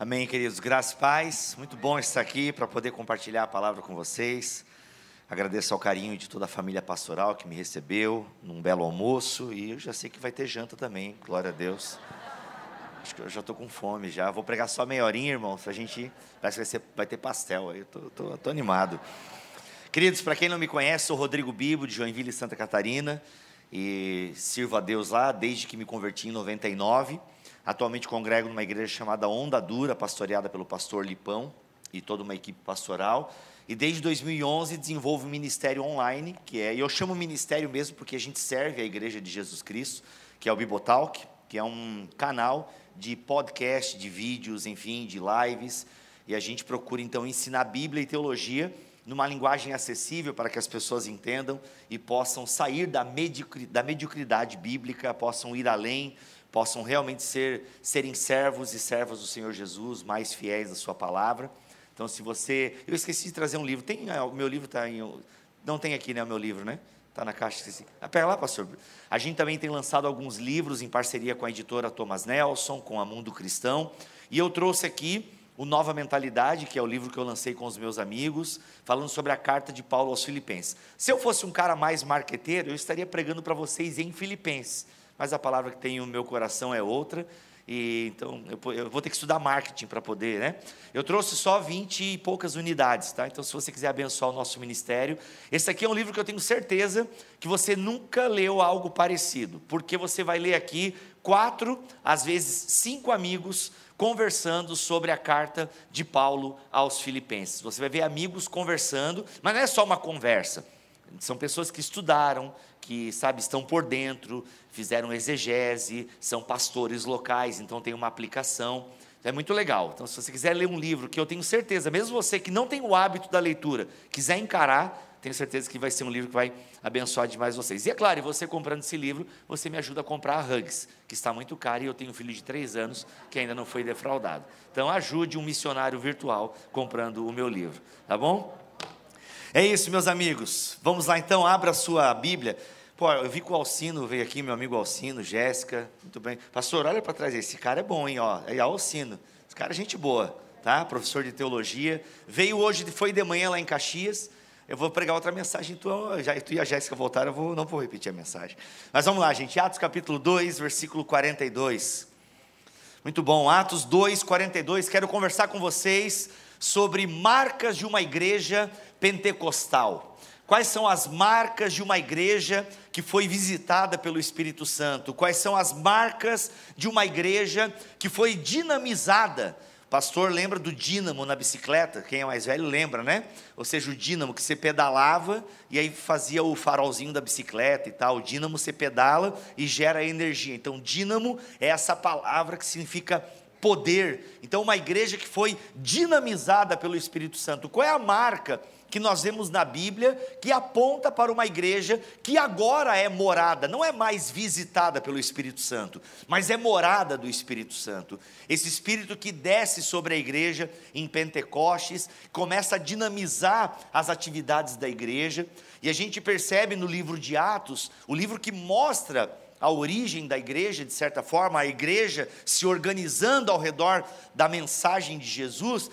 Amém, queridos. Graças e paz. Muito bom estar aqui para poder compartilhar a palavra com vocês. Agradeço ao carinho de toda a família pastoral que me recebeu num belo almoço e eu já sei que vai ter janta também. Glória a Deus. Acho que eu já estou com fome já. Vou pregar só meia horinha, irmãos. A gente parece que vai, ser, vai ter pastel aí. Estou animado. Queridos, para quem não me conhece, sou Rodrigo Bibo de Joinville, Santa Catarina e sirvo a Deus lá desde que me converti em 99. Atualmente congrego numa igreja chamada Onda Dura, pastoreada pelo pastor Lipão e toda uma equipe pastoral. E desde 2011 desenvolvo um ministério online, que é, e eu chamo ministério mesmo porque a gente serve a Igreja de Jesus Cristo, que é o Bibotalk, que é um canal de podcast, de vídeos, enfim, de lives. E a gente procura então ensinar Bíblia e teologia numa linguagem acessível para que as pessoas entendam e possam sair da mediocridade, da mediocridade bíblica, possam ir além, possam realmente ser, serem servos e servas do Senhor Jesus, mais fiéis à Sua palavra. Então, se você. Eu esqueci de trazer um livro. Tem, ah, o meu livro está em. Não tem aqui, né? O meu livro, né? Está na caixa, esqueci. Ah, pega lá, pastor. A gente também tem lançado alguns livros em parceria com a editora Thomas Nelson, com a Mundo Cristão. E eu trouxe aqui o Nova Mentalidade, que é o livro que eu lancei com os meus amigos, falando sobre a carta de Paulo aos Filipenses. Se eu fosse um cara mais marqueteiro, eu estaria pregando para vocês em Filipenses mas a palavra que tem no meu coração é outra. E, então, eu, eu vou ter que estudar marketing para poder, né? Eu trouxe só 20 e poucas unidades, tá? Então, se você quiser abençoar o nosso ministério, esse aqui é um livro que eu tenho certeza que você nunca leu algo parecido, porque você vai ler aqui quatro, às vezes cinco amigos conversando sobre a carta de Paulo aos Filipenses. Você vai ver amigos conversando, mas não é só uma conversa. São pessoas que estudaram, que, sabe, estão por dentro, fizeram exegese, são pastores locais, então tem uma aplicação. É muito legal. Então, se você quiser ler um livro que eu tenho certeza, mesmo você que não tem o hábito da leitura, quiser encarar, tenho certeza que vai ser um livro que vai abençoar demais vocês. E é claro, você comprando esse livro, você me ajuda a comprar a Hugs, que está muito caro e eu tenho um filho de três anos que ainda não foi defraudado. Então, ajude um missionário virtual comprando o meu livro, tá bom? É isso, meus amigos. Vamos lá então, abra a sua Bíblia Pô, eu vi que o Alcino veio aqui, meu amigo Alcino, Jéssica, muito bem. Pastor, olha para trás, esse cara é bom, hein, ó, é Alcino, esse cara é gente boa, tá? Professor de teologia, veio hoje, foi de manhã lá em Caxias, eu vou pregar outra mensagem, tu, tu e a Jéssica voltaram, eu vou, não vou repetir a mensagem. Mas vamos lá, gente, Atos capítulo 2, versículo 42. Muito bom, Atos 2, 42, quero conversar com vocês sobre marcas de uma igreja pentecostal. Quais são as marcas de uma igreja que foi visitada pelo Espírito Santo? Quais são as marcas de uma igreja que foi dinamizada? Pastor lembra do dínamo na bicicleta? Quem é mais velho lembra, né? Ou seja, o dínamo que você pedalava e aí fazia o farolzinho da bicicleta e tal. O dínamo você pedala e gera energia. Então, dínamo é essa palavra que significa poder. Então, uma igreja que foi dinamizada pelo Espírito Santo. Qual é a marca que nós vemos na Bíblia que aponta para uma igreja que agora é morada, não é mais visitada pelo Espírito Santo, mas é morada do Espírito Santo. Esse Espírito que desce sobre a igreja em Pentecostes, começa a dinamizar as atividades da igreja, e a gente percebe no livro de Atos, o livro que mostra a origem da igreja, de certa forma, a igreja se organizando ao redor da mensagem de Jesus,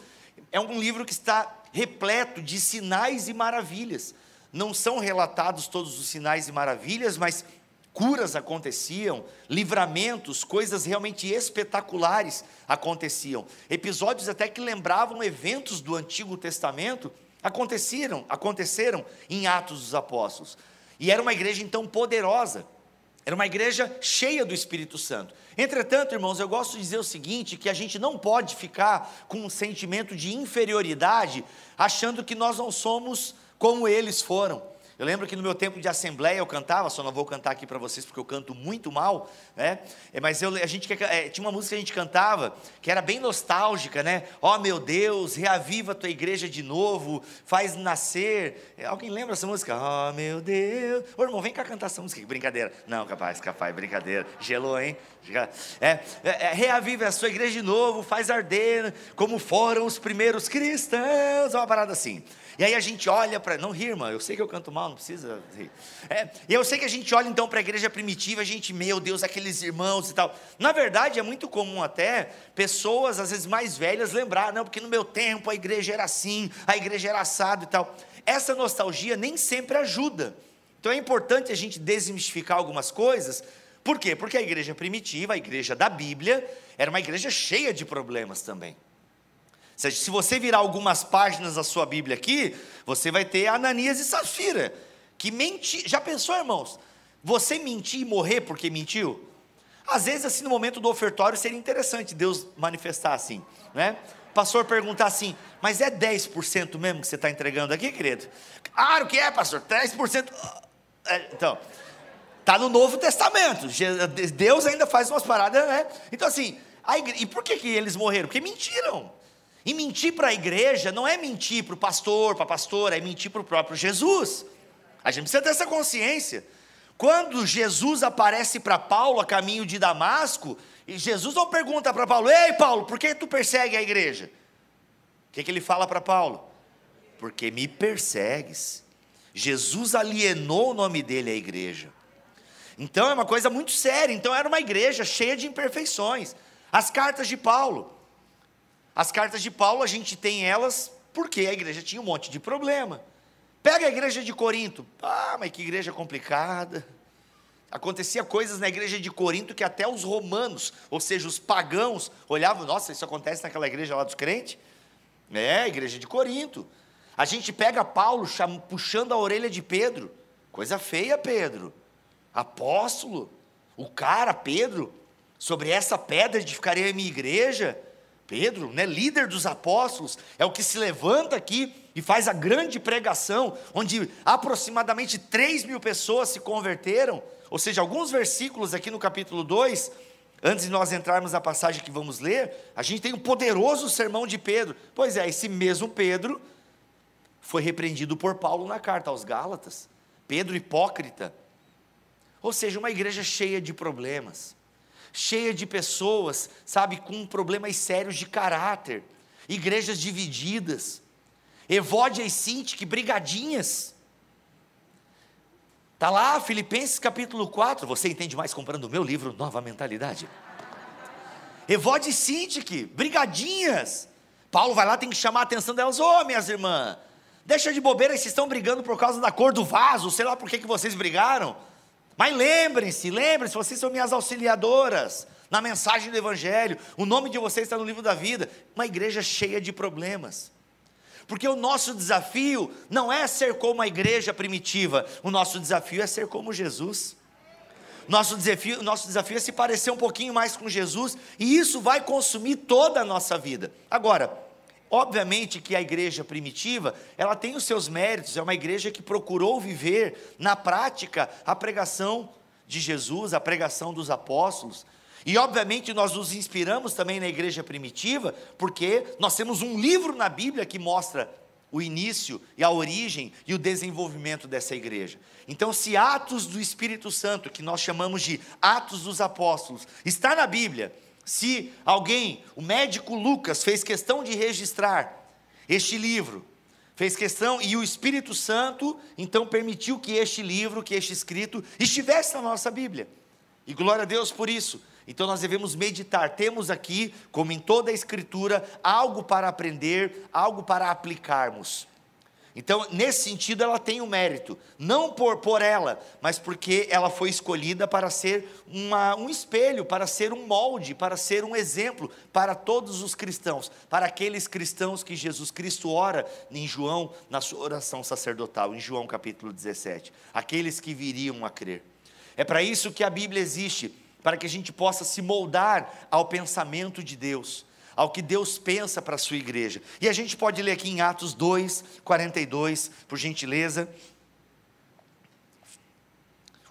é um livro que está repleto de sinais e maravilhas. Não são relatados todos os sinais e maravilhas, mas curas aconteciam, livramentos, coisas realmente espetaculares aconteciam. Episódios até que lembravam eventos do Antigo Testamento aconteceram, aconteceram em Atos dos Apóstolos. E era uma igreja então poderosa. Era uma igreja cheia do Espírito Santo. Entretanto, irmãos, eu gosto de dizer o seguinte: que a gente não pode ficar com um sentimento de inferioridade, achando que nós não somos como eles foram. Eu lembro que no meu tempo de assembleia eu cantava, só não vou cantar aqui para vocês porque eu canto muito mal, né? É, mas eu, a gente é, tinha uma música que a gente cantava que era bem nostálgica, né? Ó oh, meu Deus, reaviva a tua igreja de novo, faz nascer. É, alguém lembra essa música? Ó oh, meu Deus. Ô irmão, vem cá cantar essa música, que brincadeira. Não, capaz, capaz, brincadeira. Gelou, hein? É, é, é, reaviva a sua igreja de novo, faz arder como foram os primeiros cristãos. Uma parada assim. E aí a gente olha para. Não ri, irmã, eu sei que eu canto mal Não, precisa. É, e eu sei que a gente olha então para a igreja primitiva, a gente, meu Deus, aqueles irmãos e tal. Na verdade, é muito comum até pessoas, às vezes mais velhas, lembrar, não, porque no meu tempo a igreja era assim, a igreja era assado e tal. Essa nostalgia nem sempre ajuda. Então é importante a gente desmistificar algumas coisas. Por quê? Porque a igreja primitiva, a igreja da Bíblia, era uma igreja cheia de problemas também. Se você virar algumas páginas da sua Bíblia aqui, você vai ter Ananias e Safira, que menti. Já pensou, irmãos? Você mentir e morrer porque mentiu? Às vezes, assim, no momento do ofertório, seria interessante Deus manifestar assim, né? Pastor perguntar assim, mas é 10% mesmo que você está entregando aqui, querido? Claro que é, pastor, 10%. É, então, está no Novo Testamento. Deus ainda faz umas paradas, né? Então, assim, igreja, e por que, que eles morreram? Porque mentiram. E mentir para a igreja não é mentir para o pastor, para a pastora, é mentir para o próprio Jesus. A gente precisa ter essa consciência. Quando Jesus aparece para Paulo a caminho de Damasco, e Jesus não pergunta para Paulo: Ei, Paulo, por que tu persegue a igreja? O que, que ele fala para Paulo? Porque me persegues. Jesus alienou o nome dele à igreja. Então é uma coisa muito séria. Então era uma igreja cheia de imperfeições. As cartas de Paulo. As cartas de Paulo, a gente tem elas porque a igreja tinha um monte de problema. Pega a igreja de Corinto. Ah, mas que igreja complicada. Acontecia coisas na igreja de Corinto que até os romanos, ou seja, os pagãos, olhavam, nossa, isso acontece naquela igreja lá dos crentes? É, a igreja de Corinto. A gente pega Paulo puxando a orelha de Pedro. Coisa feia, Pedro. Apóstolo, o cara, Pedro, sobre essa pedra edificarei a minha igreja. Pedro, né, líder dos apóstolos, é o que se levanta aqui e faz a grande pregação, onde aproximadamente 3 mil pessoas se converteram. Ou seja, alguns versículos aqui no capítulo 2, antes de nós entrarmos na passagem que vamos ler, a gente tem um poderoso sermão de Pedro. Pois é, esse mesmo Pedro foi repreendido por Paulo na carta aos Gálatas. Pedro hipócrita. Ou seja, uma igreja cheia de problemas, cheia de pessoas, sabe, com problemas sérios de caráter, igrejas divididas, Evódia e Sintique, brigadinhas. Está lá, Filipenses capítulo 4, você entende mais comprando o meu livro, Nova Mentalidade. Evódia e Sintique, brigadinhas. Paulo vai lá, tem que chamar a atenção delas, ô oh, minhas irmãs, deixa de bobeira, vocês estão brigando por causa da cor do vaso, sei lá por que, que vocês brigaram. Mas lembrem-se, lembrem-se, vocês são minhas auxiliadoras na mensagem do Evangelho. O nome de vocês está no livro da vida. Uma igreja cheia de problemas. Porque o nosso desafio não é ser como a igreja primitiva, o nosso desafio é ser como Jesus. Nosso desafio, nosso desafio é se parecer um pouquinho mais com Jesus, e isso vai consumir toda a nossa vida. Agora, Obviamente que a igreja primitiva, ela tem os seus méritos, é uma igreja que procurou viver na prática a pregação de Jesus, a pregação dos apóstolos. E obviamente nós nos inspiramos também na igreja primitiva, porque nós temos um livro na Bíblia que mostra o início e a origem e o desenvolvimento dessa igreja. Então, se Atos do Espírito Santo, que nós chamamos de Atos dos Apóstolos, está na Bíblia, se alguém, o médico Lucas, fez questão de registrar este livro, fez questão, e o Espírito Santo então permitiu que este livro, que este escrito, estivesse na nossa Bíblia. E glória a Deus por isso. Então nós devemos meditar. Temos aqui, como em toda a Escritura, algo para aprender, algo para aplicarmos. Então, nesse sentido, ela tem o um mérito, não por, por ela, mas porque ela foi escolhida para ser uma, um espelho, para ser um molde, para ser um exemplo para todos os cristãos, para aqueles cristãos que Jesus Cristo ora em João, na sua oração sacerdotal, em João capítulo 17, aqueles que viriam a crer. É para isso que a Bíblia existe, para que a gente possa se moldar ao pensamento de Deus ao que Deus pensa para a sua igreja. E a gente pode ler aqui em Atos 2, 42, por gentileza.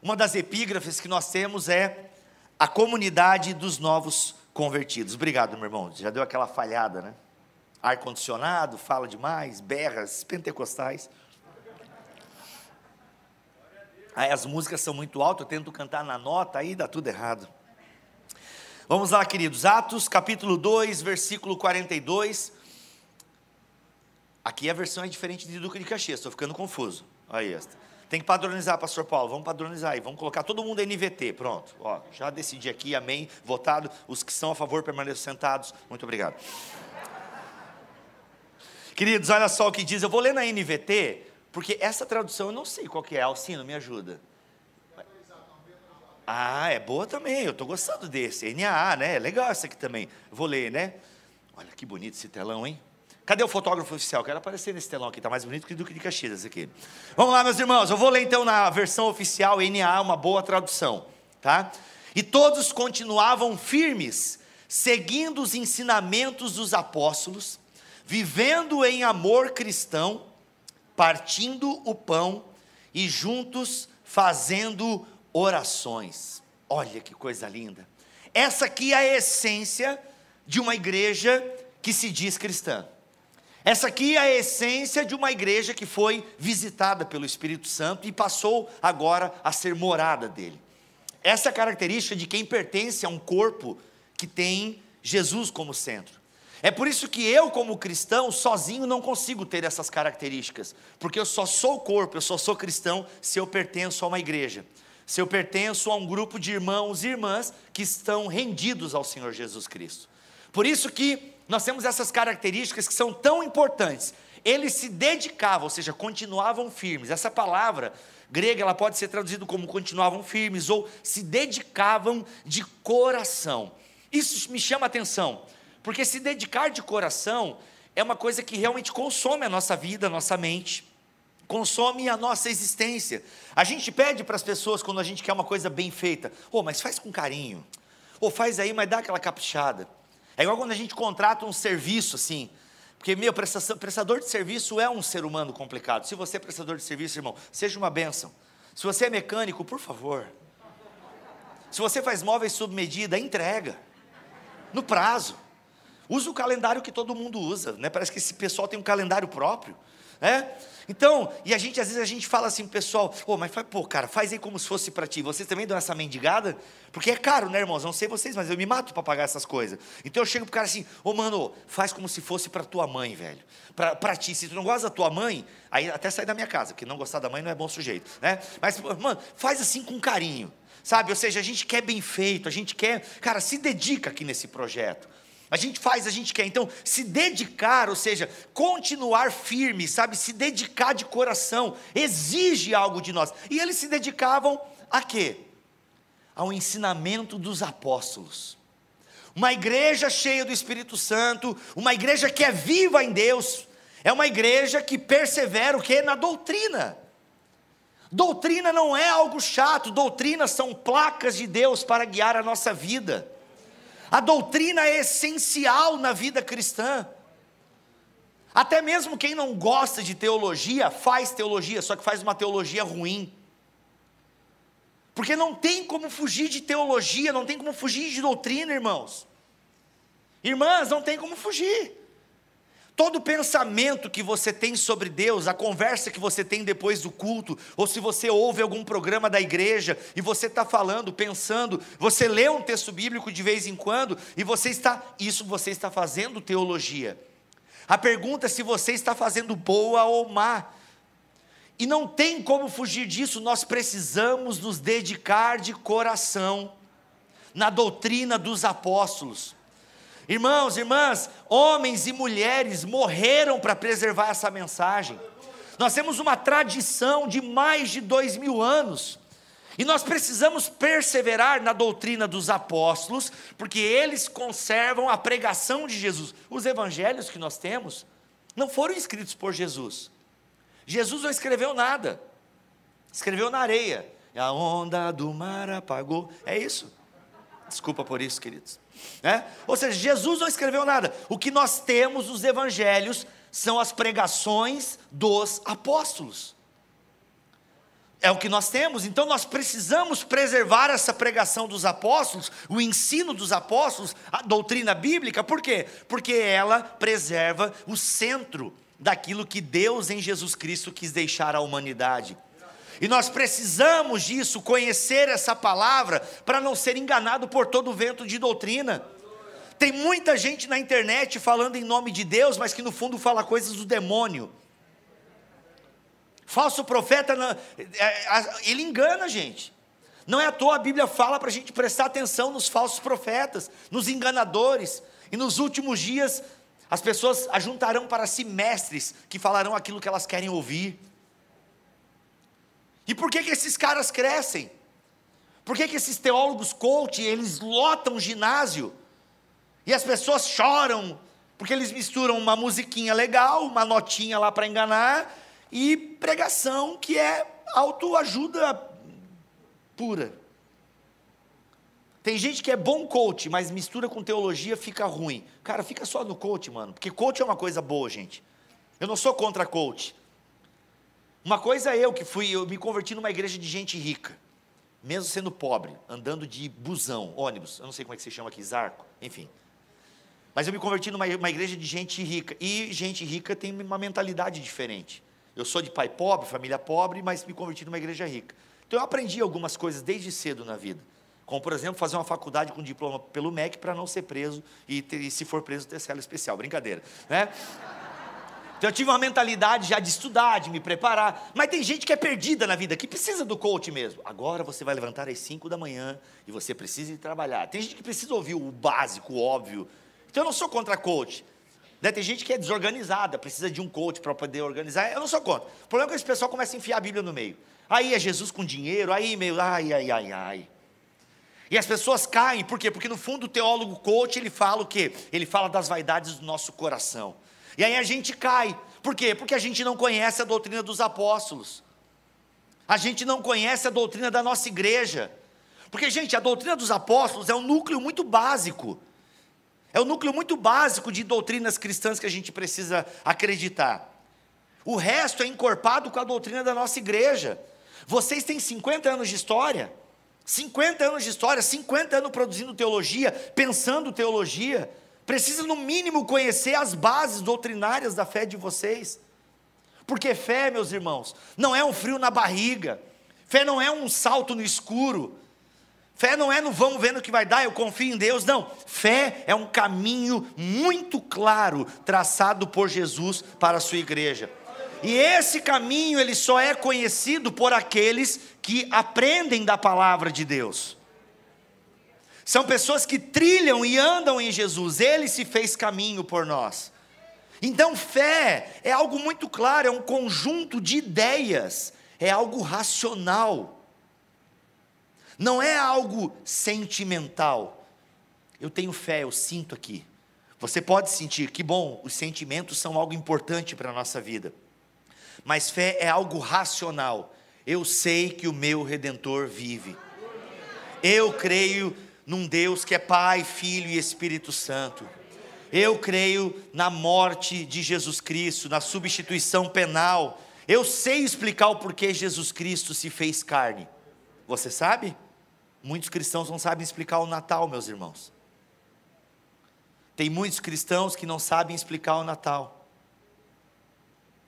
Uma das epígrafes que nós temos é a comunidade dos novos convertidos. Obrigado, meu irmão. Já deu aquela falhada, né? Ar-condicionado, fala demais, berras, pentecostais. Aí as músicas são muito altas, eu tento cantar na nota, aí dá tudo errado. Vamos lá, queridos. Atos, capítulo 2, versículo 42. Aqui a versão é diferente de Duca de Caxias, estou ficando confuso. Olha esta. Tem que padronizar, pastor Paulo. Vamos padronizar aí. Vamos colocar todo mundo NVT. Pronto. Ó, já decidi aqui, amém. Votado. Os que são a favor permaneçam sentados. Muito obrigado. Queridos, olha só o que diz. Eu vou ler na NVT, porque essa tradução eu não sei qual que é. Alcino, me ajuda. Ah, é boa também. Eu estou gostando desse. NAA, né? É legal essa aqui também. Vou ler, né? Olha que bonito esse telão, hein? Cadê o fotógrafo oficial? Quero aparecer nesse telão aqui, está mais bonito que o Duque de Caxias aqui. Vamos lá, meus irmãos, eu vou ler então na versão oficial, NA, uma boa tradução, tá? E todos continuavam firmes, seguindo os ensinamentos dos apóstolos, vivendo em amor cristão, partindo o pão e juntos fazendo orações. Olha que coisa linda. Essa aqui é a essência de uma igreja que se diz cristã. Essa aqui é a essência de uma igreja que foi visitada pelo Espírito Santo e passou agora a ser morada dele. Essa é a característica de quem pertence a um corpo que tem Jesus como centro. É por isso que eu, como cristão, sozinho não consigo ter essas características, porque eu só sou corpo, eu só sou cristão se eu pertenço a uma igreja, se eu pertenço a um grupo de irmãos e irmãs que estão rendidos ao Senhor Jesus Cristo. Por isso que nós temos essas características que são tão importantes. Eles se dedicavam, ou seja, continuavam firmes. Essa palavra grega, ela pode ser traduzida como continuavam firmes ou se dedicavam de coração. Isso me chama atenção, porque se dedicar de coração é uma coisa que realmente consome a nossa vida, a nossa mente, consome a nossa existência. A gente pede para as pessoas quando a gente quer uma coisa bem feita, oh, mas faz com carinho, ou oh, faz aí, mas dá aquela caprichada. É igual quando a gente contrata um serviço assim. Porque, meu, prestador de serviço é um ser humano complicado. Se você é prestador de serviço, irmão, seja uma bênção. Se você é mecânico, por favor. Se você faz móveis sob medida, entrega. No prazo. Usa o calendário que todo mundo usa, né? Parece que esse pessoal tem um calendário próprio, né? Então, e a gente, às vezes, a gente fala assim, pessoal, oh, mas pô, cara, faz aí como se fosse para ti. Vocês também dão essa mendigada? Porque é caro, né, irmãos? Não sei vocês, mas eu me mato para pagar essas coisas. Então eu chego pro cara assim, ô, oh, mano, faz como se fosse para tua mãe, velho. Para ti. Se tu não gosta da tua mãe, aí até sai da minha casa, porque não gostar da mãe não é bom sujeito, né? Mas, mano, faz assim com carinho. Sabe? Ou seja, a gente quer bem feito, a gente quer, cara, se dedica aqui nesse projeto. A gente faz, a gente quer. Então, se dedicar, ou seja, continuar firme, sabe? Se dedicar de coração, exige algo de nós. E eles se dedicavam a quê? Ao ensinamento dos apóstolos. Uma igreja cheia do Espírito Santo, uma igreja que é viva em Deus, é uma igreja que persevera o que? Na doutrina. Doutrina não é algo chato, doutrina são placas de Deus para guiar a nossa vida. A doutrina é essencial na vida cristã. Até mesmo quem não gosta de teologia, faz teologia, só que faz uma teologia ruim. Porque não tem como fugir de teologia, não tem como fugir de doutrina, irmãos. Irmãs, não tem como fugir. Todo pensamento que você tem sobre Deus, a conversa que você tem depois do culto, ou se você ouve algum programa da igreja e você está falando, pensando, você lê um texto bíblico de vez em quando e você está, isso você está fazendo teologia. A pergunta é se você está fazendo boa ou má. E não tem como fugir disso, nós precisamos nos dedicar de coração na doutrina dos apóstolos. Irmãos, irmãs, homens e mulheres morreram para preservar essa mensagem. Nós temos uma tradição de mais de dois mil anos. E nós precisamos perseverar na doutrina dos apóstolos, porque eles conservam a pregação de Jesus. Os evangelhos que nós temos não foram escritos por Jesus. Jesus não escreveu nada, escreveu na areia. A onda do mar apagou. É isso. Desculpa por isso, queridos. Né? Ou seja, Jesus não escreveu nada. O que nós temos nos evangelhos são as pregações dos apóstolos. É o que nós temos, então nós precisamos preservar essa pregação dos apóstolos, o ensino dos apóstolos, a doutrina bíblica, por quê? Porque ela preserva o centro daquilo que Deus em Jesus Cristo quis deixar à humanidade. E nós precisamos disso, conhecer essa palavra, para não ser enganado por todo vento de doutrina. Tem muita gente na internet falando em nome de Deus, mas que no fundo fala coisas do demônio. Falso profeta, é, ele engana a gente. Não é à toa a Bíblia fala para a gente prestar atenção nos falsos profetas, nos enganadores. E nos últimos dias, as pessoas ajuntarão para si mestres que falarão aquilo que elas querem ouvir. E por que, que esses caras crescem? Por que, que esses teólogos coach, eles lotam o ginásio? E as pessoas choram, porque eles misturam uma musiquinha legal, uma notinha lá para enganar, e pregação que é autoajuda pura. Tem gente que é bom coach, mas mistura com teologia, fica ruim. Cara, fica só no coach, mano, porque coach é uma coisa boa, gente. Eu não sou contra coach. Uma coisa é eu que fui, eu me converti numa igreja de gente rica, mesmo sendo pobre, andando de busão, ônibus, eu não sei como é que se chama aqui, zarco, enfim. Mas eu me converti numa uma igreja de gente rica, e gente rica tem uma mentalidade diferente. Eu sou de pai pobre, família pobre, mas me converti numa igreja rica. Então eu aprendi algumas coisas desde cedo na vida. Como, por exemplo, fazer uma faculdade com diploma pelo MEC para não ser preso e, ter, e, se for preso, ter cela especial. Brincadeira. Né? Então eu tive uma mentalidade já de estudar, de me preparar. Mas tem gente que é perdida na vida, que precisa do coach mesmo. Agora você vai levantar às 5 da manhã e você precisa ir trabalhar. Tem gente que precisa ouvir o básico, o óbvio. Então eu não sou contra coach. Né? Tem gente que é desorganizada, precisa de um coach para poder organizar. Eu não sou contra. O problema é que esse pessoal começa a enfiar a Bíblia no meio. Aí é Jesus com dinheiro, aí meio, ai, ai, ai, ai. E as pessoas caem, por quê? Porque no fundo o teólogo coach, ele fala o quê? Ele fala das vaidades do nosso coração. E aí a gente cai. Por quê? Porque a gente não conhece a doutrina dos apóstolos. A gente não conhece a doutrina da nossa igreja. Porque, gente, a doutrina dos apóstolos é um núcleo muito básico. É um núcleo muito básico de doutrinas cristãs que a gente precisa acreditar. O resto é encorpado com a doutrina da nossa igreja. Vocês têm 50 anos de história. 50 anos de história, 50 anos produzindo teologia, pensando teologia. Precisa, no mínimo, conhecer as bases doutrinárias da fé de vocês. Porque fé, meus irmãos, não é um frio na barriga, fé não é um salto no escuro, fé não é no vamos ver no que vai dar, eu confio em Deus, não. Fé é um caminho muito claro traçado por Jesus para a sua igreja. E esse caminho ele só é conhecido por aqueles que aprendem da palavra de Deus. São pessoas que trilham e andam em Jesus, ele se fez caminho por nós. Então, fé é algo muito claro, é um conjunto de ideias, é algo racional, não é algo sentimental. Eu tenho fé, eu sinto aqui. Você pode sentir, que bom, os sentimentos são algo importante para a nossa vida mas fé é algo racional. Eu sei que o meu redentor vive. Eu creio num Deus que é Pai, Filho e Espírito Santo. Eu creio na morte de Jesus Cristo, na substituição penal. Eu sei explicar o porquê Jesus Cristo se fez carne. Você sabe? Muitos cristãos não sabem explicar o Natal, meus irmãos. Tem muitos cristãos que não sabem explicar o Natal.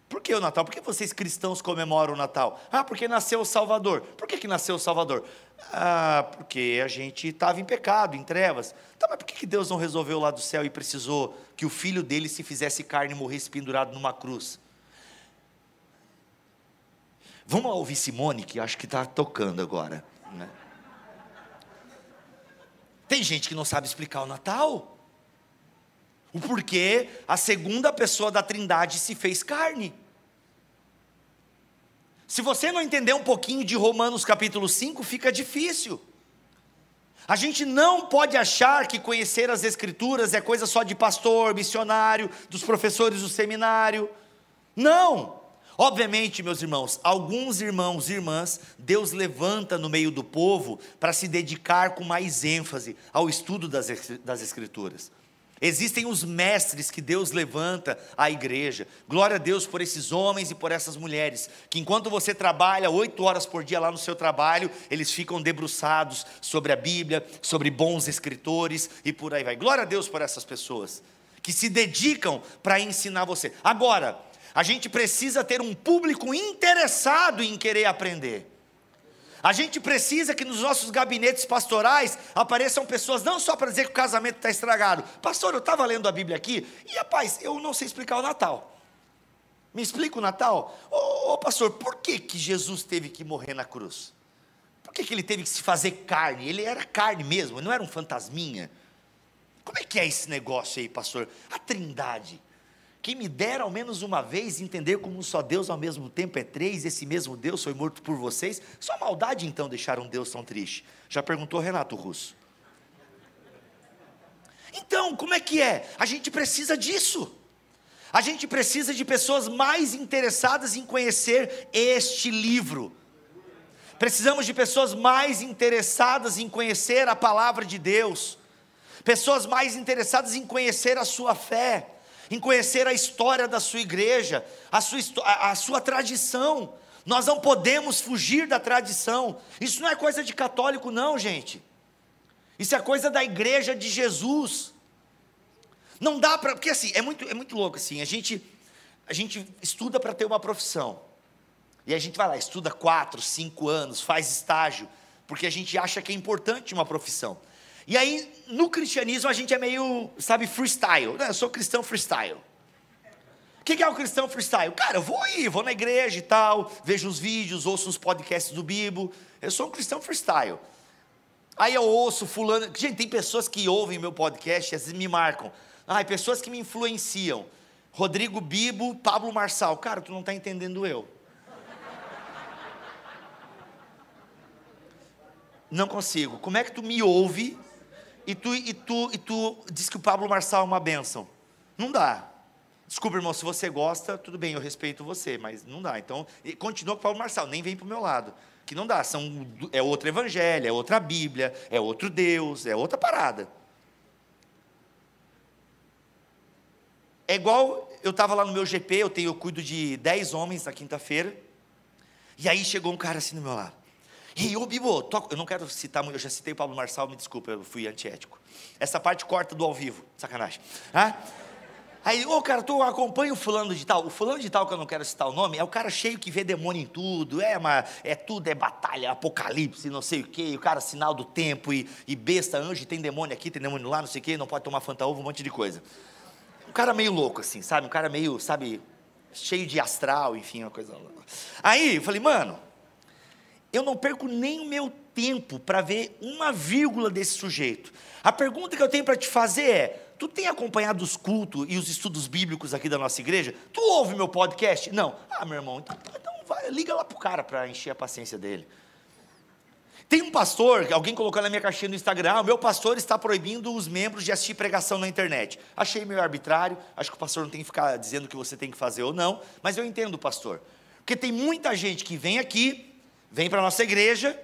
Por que o Natal? Por que vocês cristãos comemoram o Natal? Ah, porque nasceu o Salvador. Por que, que nasceu o Salvador? Ah, porque a gente estava em pecado, em trevas. Tá, mas por que, Deus não resolveu lá do céu e precisou que o filho dele se fizesse carne e morresse pendurado numa cruz? Vamos ouvir Simone, que acho que está tocando agora. Né? Tem gente que não sabe explicar o Natal. O porquê a segunda pessoa da Trindade se fez carne. Se você não entender um pouquinho de Romanos capítulo 5, fica difícil. A gente não pode achar que conhecer as Escrituras é coisa só de pastor, missionário, dos professores do seminário. Não! Obviamente, meus irmãos, alguns irmãos e irmãs, Deus levanta no meio do povo para se dedicar com mais ênfase ao estudo das, das Escrituras. Existem os mestres que Deus levanta à igreja. Glória a Deus por esses homens e por essas mulheres, que enquanto você trabalha oito horas por dia lá no seu trabalho, eles ficam debruçados sobre a Bíblia, sobre bons escritores e por aí vai. Glória a Deus por essas pessoas que se dedicam para ensinar você. Agora, a gente precisa ter um público interessado em querer aprender. A gente precisa que nos nossos gabinetes pastorais apareçam pessoas não só para dizer que o casamento está estragado. Pastor, eu estava lendo a Bíblia aqui e, rapaz, eu não sei explicar o Natal. Me explica o Natal? Ô, pastor, por que, que Jesus teve que morrer na cruz? Por que, que ele teve que se fazer carne? Ele era carne mesmo, não era um fantasminha. Como é que é esse negócio aí, pastor? A trindade. Quem me dera ao menos uma vez entender como só Deus ao mesmo tempo é três, esse mesmo Deus foi morto por vocês. Só maldade então deixar um Deus tão triste. Já perguntou Renato Russo. Então, como é que é? A gente precisa disso. A gente precisa de pessoas mais interessadas em conhecer este livro. Precisamos de pessoas mais interessadas em conhecer a palavra de Deus. Pessoas mais interessadas em conhecer a sua fé em conhecer a história da sua igreja, a sua, a, sua tradição. Nós não podemos fugir da tradição. Isso não é coisa de católico, não, gente. Isso é coisa da igreja de Jesus. Não dá para. Porque assim, é muito, é muito louco assim. A gente, a gente estuda para ter uma profissão. E a gente vai lá, estuda quatro, cinco anos, faz estágio, porque a gente acha que é importante uma profissão. E aí, no cristianismo, a gente é meio, sabe, freestyle. Eu sou cristão freestyle. O que é o cristão freestyle? Cara, eu vou aí, vou na igreja e tal, vejo os vídeos, ouço os podcasts do Bibo. Eu sou um cristão freestyle. Aí eu ouço fulano. Gente, tem pessoas que ouvem meu podcast e às vezes me marcam. Ai, pessoas que me influenciam. Rodrigo Bibo, Pablo Marçal. Cara, tu não está entendendo eu. Não consigo. Como é que tu me ouve e tu, e tu, e tu diz que o Pablo Marçal é uma bênção. Não dá. Desculpa, irmão, se você gosta, tudo bem, eu respeito você, mas não dá. Então, continua com o Pablo Marçal, nem vem para o meu lado. Que não dá, são, é outro evangelho, é outra Bíblia, é outro Deus, é outra parada. É igual, eu estava lá no meu GP, eu, tenho, eu cuido de 10 homens na quinta-feira, e aí chegou um cara assim do meu lado. E ô Bibo, toca. eu não quero citar muito, eu já citei o Pablo Marçal, me desculpa, eu fui antiético. Essa parte corta do ao vivo, sacanagem. Ah? Aí, ô cara, tu acompanha o fulano de tal. O fulano de tal, que eu não quero citar o nome, é o cara cheio que vê demônio em tudo, é, uma, é tudo, é batalha, apocalipse, não sei o quê, o cara sinal do tempo, e, e besta, anjo, tem demônio aqui, tem demônio lá, não sei o quê, não pode tomar fanta ovo, um monte de coisa. Um cara meio louco, assim, sabe? Um cara meio, sabe, cheio de astral, enfim, uma coisa louca. Aí, eu falei, mano, eu não perco nem o meu tempo para ver uma vírgula desse sujeito. A pergunta que eu tenho para te fazer é: tu tem acompanhado os cultos e os estudos bíblicos aqui da nossa igreja? Tu ouve meu podcast? Não. Ah, meu irmão, então, então vai, liga lá pro cara para encher a paciência dele. Tem um pastor, alguém colocou na minha caixinha no Instagram, ah, meu pastor está proibindo os membros de assistir pregação na internet. Achei meio arbitrário, acho que o pastor não tem que ficar dizendo o que você tem que fazer ou não, mas eu entendo o pastor. Porque tem muita gente que vem aqui, vem para a nossa igreja,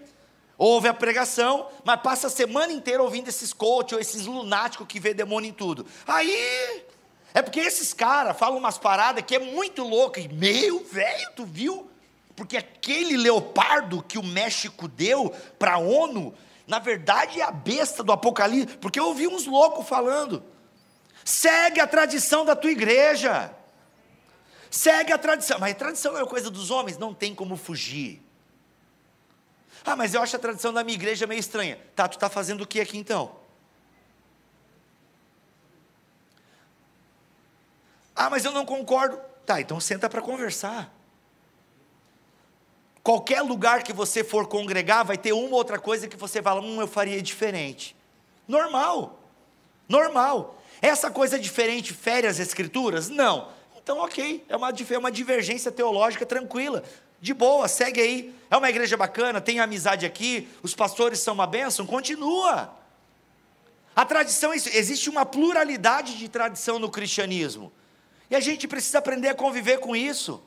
ouve a pregação, mas passa a semana inteira ouvindo esses coach ou esses lunáticos que vê demônio em tudo. Aí, é porque esses caras falam umas paradas que é muito louca. E, meu velho, tu viu? Porque aquele leopardo que o México deu para a ONU, na verdade é a besta do Apocalipse. Porque eu ouvi uns loucos falando. Segue a tradição da tua igreja. Segue a tradição. Mas a tradição é coisa dos homens, não tem como fugir. Ah, mas eu acho a tradição da minha igreja meio estranha. Tá, tu está fazendo o que aqui então? Ah, mas eu não concordo. Tá, então senta para conversar. Qualquer lugar que você for congregar, vai ter uma outra coisa que você fala, hum, eu faria diferente. Normal. Normal. Essa coisa diferente fere as escrituras? Não. Então, ok, é uma, é uma divergência teológica tranquila de boa, segue aí. É uma igreja bacana, tem amizade aqui, os pastores são uma bênção, continua. A tradição é isso, existe uma pluralidade de tradição no cristianismo. E a gente precisa aprender a conviver com isso.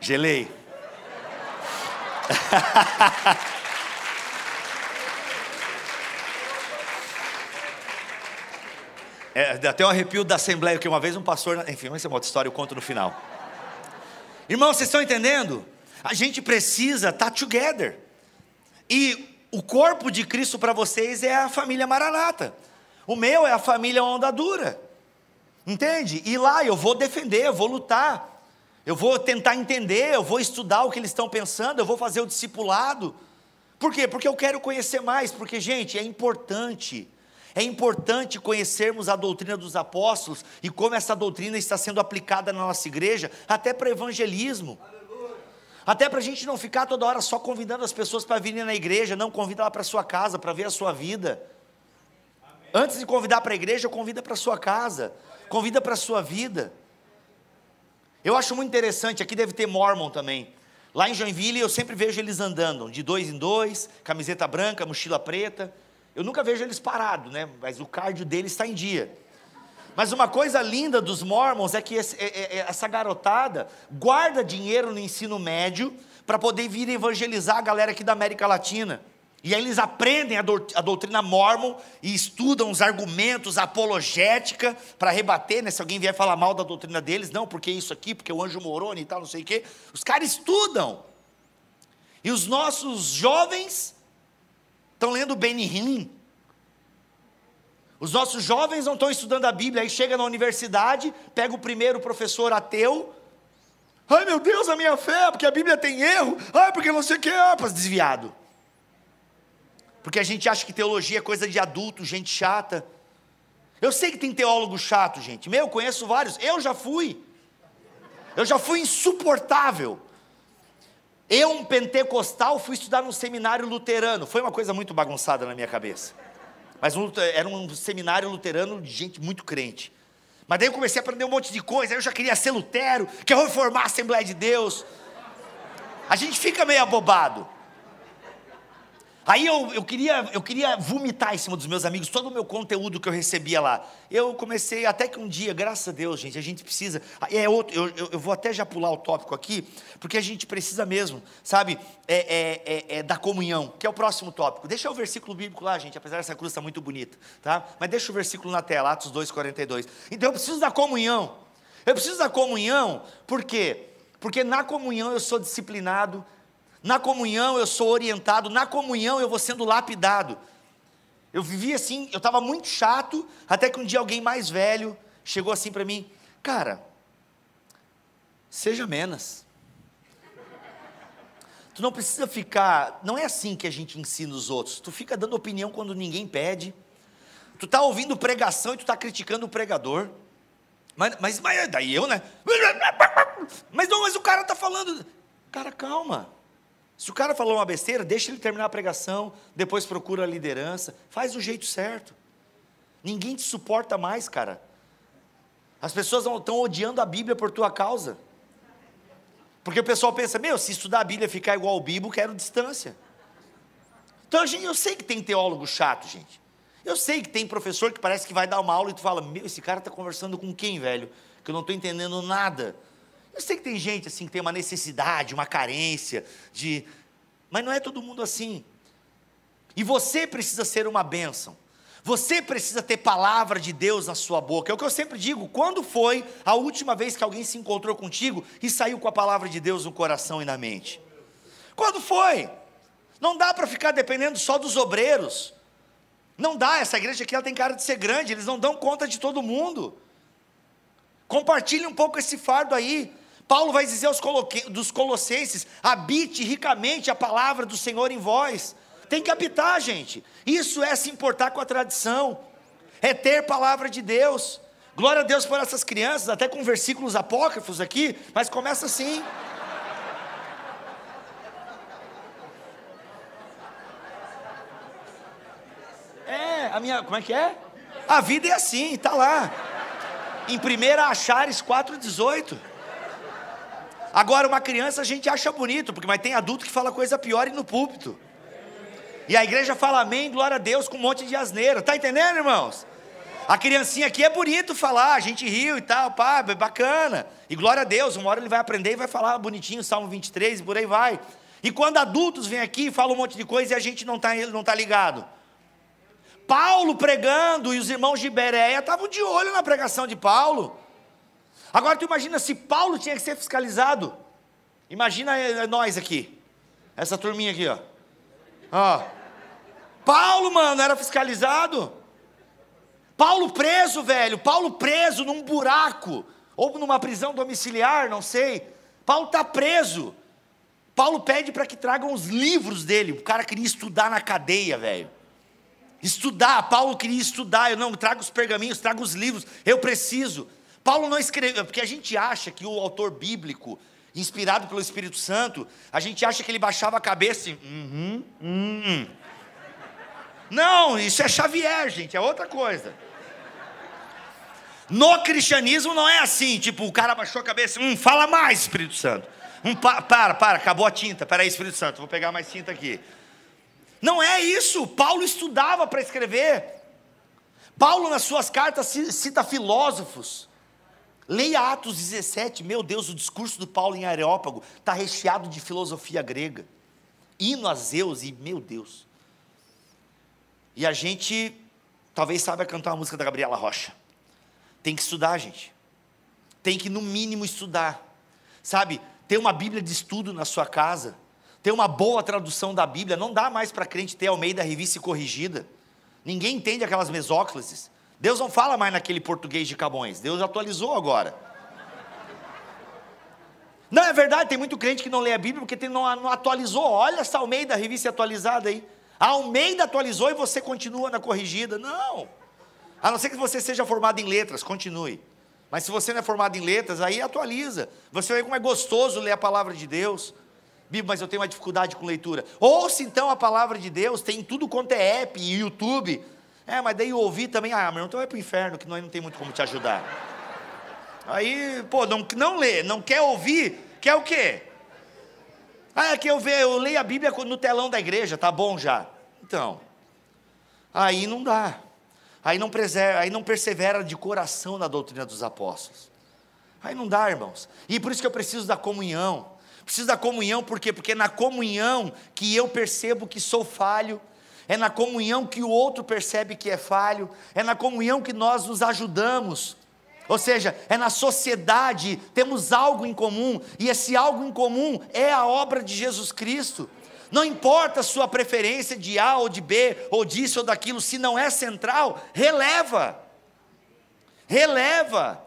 Gelei. É, até um arrepio da Assembleia, que uma vez um pastor. Enfim, essa é uma outra história, eu conto no final. Irmãos, vocês estão entendendo? A gente precisa estar tá together. E o corpo de Cristo para vocês é a família Maranata. O meu é a família Onda Dura. Entende? E lá eu vou defender, eu vou lutar. Eu vou tentar entender, eu vou estudar o que eles estão pensando, eu vou fazer o discipulado. Por quê? Porque eu quero conhecer mais, porque, gente, é importante É importante conhecermos a doutrina dos apóstolos e como essa doutrina está sendo aplicada na nossa igreja, até para evangelismo. Até para a gente não ficar toda hora só convidando as pessoas para virem na igreja, não convida lá para sua casa, para ver a sua vida. Antes de convidar para a igreja, convida para sua casa, convida para a sua vida. Eu acho muito interessante, aqui deve ter Mormon também. Lá em Joinville eu sempre vejo eles andando, de dois em dois, camiseta branca, mochila preta. Eu nunca vejo eles parados, né? Mas o cardio deles está em dia. Mas uma coisa linda dos Mormons é que esse, é, é, é essa garotada guarda dinheiro no ensino médio para poder vir evangelizar a galera aqui da América Latina. E aí eles aprendem a, doutrina mormon e estudam os argumentos, a apologética, para rebater, né? Se alguém vier falar mal da doutrina deles, não, porque isso aqui, porque o anjo moroni e tal, não sei o quê. Os caras estudam. E os nossos jovens estão lendo Benny Hinn. Os nossos jovens não estão estudando a Bíblia, aí chega na universidade, pega o primeiro professor ateu. Ai meu Deus, a minha fé, porque a Bíblia tem erro. Ai, porque não sei o que, ah, desviado. Porque a gente acha que teologia é coisa de adulto, gente chata. Eu sei que tem teólogo chato, gente. Meu, eu conheço vários. Eu já fui. Eu já fui insuportável. Eu, um pentecostal, fui estudar num seminário luterano. Foi uma coisa muito bagunçada na minha cabeça. Mas um, era um seminário luterano de gente muito crente. Mas daí eu comecei a aprender um monte de coisa. Aí eu já queria ser Lutero, quer reformar a Assembleia de Deus. A gente fica meio abobado. Aí eu, eu, queria, eu queria vomitar em cima dos meus amigos todo o meu conteúdo que eu recebia lá. Eu comecei, até que um dia, graças a Deus, gente, a gente precisa. É outro, eu, eu, vou até já pular o tópico aqui, porque a gente precisa mesmo, sabe, é, é, é, é, da comunhão, que é o próximo tópico. Deixa o versículo bíblico lá, gente, apesar dessa cruz estar muito bonita, tá? Mas deixa o versículo na tela, Atos 2,42. Então eu preciso da comunhão. Eu preciso da comunhão, por quê? Porque na comunhão eu sou disciplinado, na comunhão eu sou orientado, na comunhão eu vou sendo lapidado. Eu vivi assim, eu estava muito chato, até que um dia alguém mais velho chegou assim para mim, cara, seja menos. Tu não precisa ficar, não é assim que a gente ensina os outros. Tu fica dando opinião quando ninguém pede. Tu está ouvindo pregação e tu está criticando o pregador. Mas, mas, mas daí eu, né? Mas não, mas o cara está falando. Cara, calma. Se o cara falou uma besteira, deixa ele terminar a pregação, depois procura a liderança, faz do jeito certo. Ninguém te suporta mais, cara. As pessoas estão odiando a Bíblia por tua causa. Porque o pessoal pensa, meu, se estudar a Bíblia ficar igual ao Bíblia, quero distância. Então, gente, eu sei que tem teólogo chato, gente. Eu sei que tem professor que parece que vai dar uma aula e tu fala, meu, esse cara está conversando com quem, velho? Que eu não estou entendendo nada. Eu sei que tem gente assim que tem uma necessidade, uma carência de, mas não é todo mundo assim. E você precisa ser uma bênção. Você precisa ter palavra de Deus na sua boca. É o que eu sempre digo: quando foi a última vez que alguém se encontrou contigo e saiu com a palavra de Deus no coração e na mente? Quando foi? Não dá para ficar dependendo só dos obreiros. Não dá, essa igreja aqui ela tem cara de ser grande, eles não dão conta de todo mundo. Compartilhe um pouco esse fardo aí. Paulo vai dizer aos dos Colossenses: habite ricamente a palavra do Senhor em vós. Tem que habitar, gente. Isso é se importar com a tradição, é ter palavra de Deus. Glória a Deus por essas crianças, até com versículos apócrifos aqui, mas começa assim. É, a minha, como é que é? A vida é assim, está lá. Em 1 Achares 4,18. Agora, uma criança a gente acha bonito, porque mas tem adulto que fala coisa pior e no púlpito. E a igreja fala amém, glória a Deus, com um monte de asneira. Tá entendendo, irmãos? A criancinha aqui é bonito falar, a gente riu e tal, pá, é bacana. E glória a Deus, uma hora ele vai aprender e vai falar bonitinho, Salmo 23 e por aí vai. E quando adultos vêm aqui e falam um monte de coisa e a gente não está não tá ligado. Paulo pregando e os irmãos de Bereia estavam de olho na pregação de Paulo. Agora tu imagina se Paulo tinha que ser fiscalizado. Imagina nós aqui. Essa turminha aqui, ó. Ó. Paulo, mano, era fiscalizado. Paulo preso, velho. Paulo preso num buraco. Ou numa prisão domiciliar, não sei. Paulo está preso. Paulo pede para que tragam os livros dele. O cara queria estudar na cadeia, velho. Estudar, Paulo queria estudar, eu não, trago os pergaminhos, trago os livros, eu preciso. Paulo não escreveu, porque a gente acha que o autor bíblico, inspirado pelo Espírito Santo, a gente acha que ele baixava a cabeça e. Uhum, uhum. Não, isso é Xavier, gente, é outra coisa. No cristianismo não é assim, tipo, o cara baixou a cabeça, hum, fala mais, Espírito Santo. Um, pa, para, para, acabou a tinta, peraí, Espírito Santo, vou pegar mais tinta aqui. Não é isso, Paulo estudava para escrever. Paulo, nas suas cartas, cita filósofos. Leia Atos 17, meu Deus, o discurso do Paulo em Areópago está recheado de filosofia grega. Hino a Zeus, e meu Deus. E a gente talvez saiba cantar uma música da Gabriela Rocha. Tem que estudar, gente. Tem que, no mínimo, estudar. Sabe, ter uma Bíblia de estudo na sua casa. Ter uma boa tradução da Bíblia. Não dá mais para crente ter ao meio da revista corrigida. Ninguém entende aquelas mesóclises. Deus não fala mais naquele português de Camões. Deus atualizou agora. Não, é verdade, tem muito crente que não lê a Bíblia porque não, não atualizou. Olha essa Almeida, revista atualizada aí. A Almeida atualizou e você continua na corrigida. Não. A não ser que você seja formado em letras, continue. Mas se você não é formado em letras, aí atualiza. Você vê como é gostoso ler a palavra de Deus. Bíblia, mas eu tenho uma dificuldade com leitura. Ouça então a palavra de Deus, tem tudo quanto é app e YouTube. É, mas daí ouvir também, ah, meu então vai para o inferno, que nós não tem muito como te ajudar. Aí, pô, não, não lê, não quer ouvir, quer o quê? Ah, é que eu, ver, eu leio a Bíblia no telão da igreja, tá bom já. Então, aí não dá aí não, preserva, aí não persevera de coração na doutrina dos apóstolos. Aí não dá, irmãos. E por isso que eu preciso da comunhão. Preciso da comunhão, por quê? Porque é na comunhão que eu percebo que sou falho, é na comunhão que o outro percebe que é falho, é na comunhão que nós nos ajudamos. Ou seja, é na sociedade, temos algo em comum, e esse algo em comum é a obra de Jesus Cristo. Não importa a sua preferência de A ou de B, ou disso ou daquilo, se não é central, releva. Releva.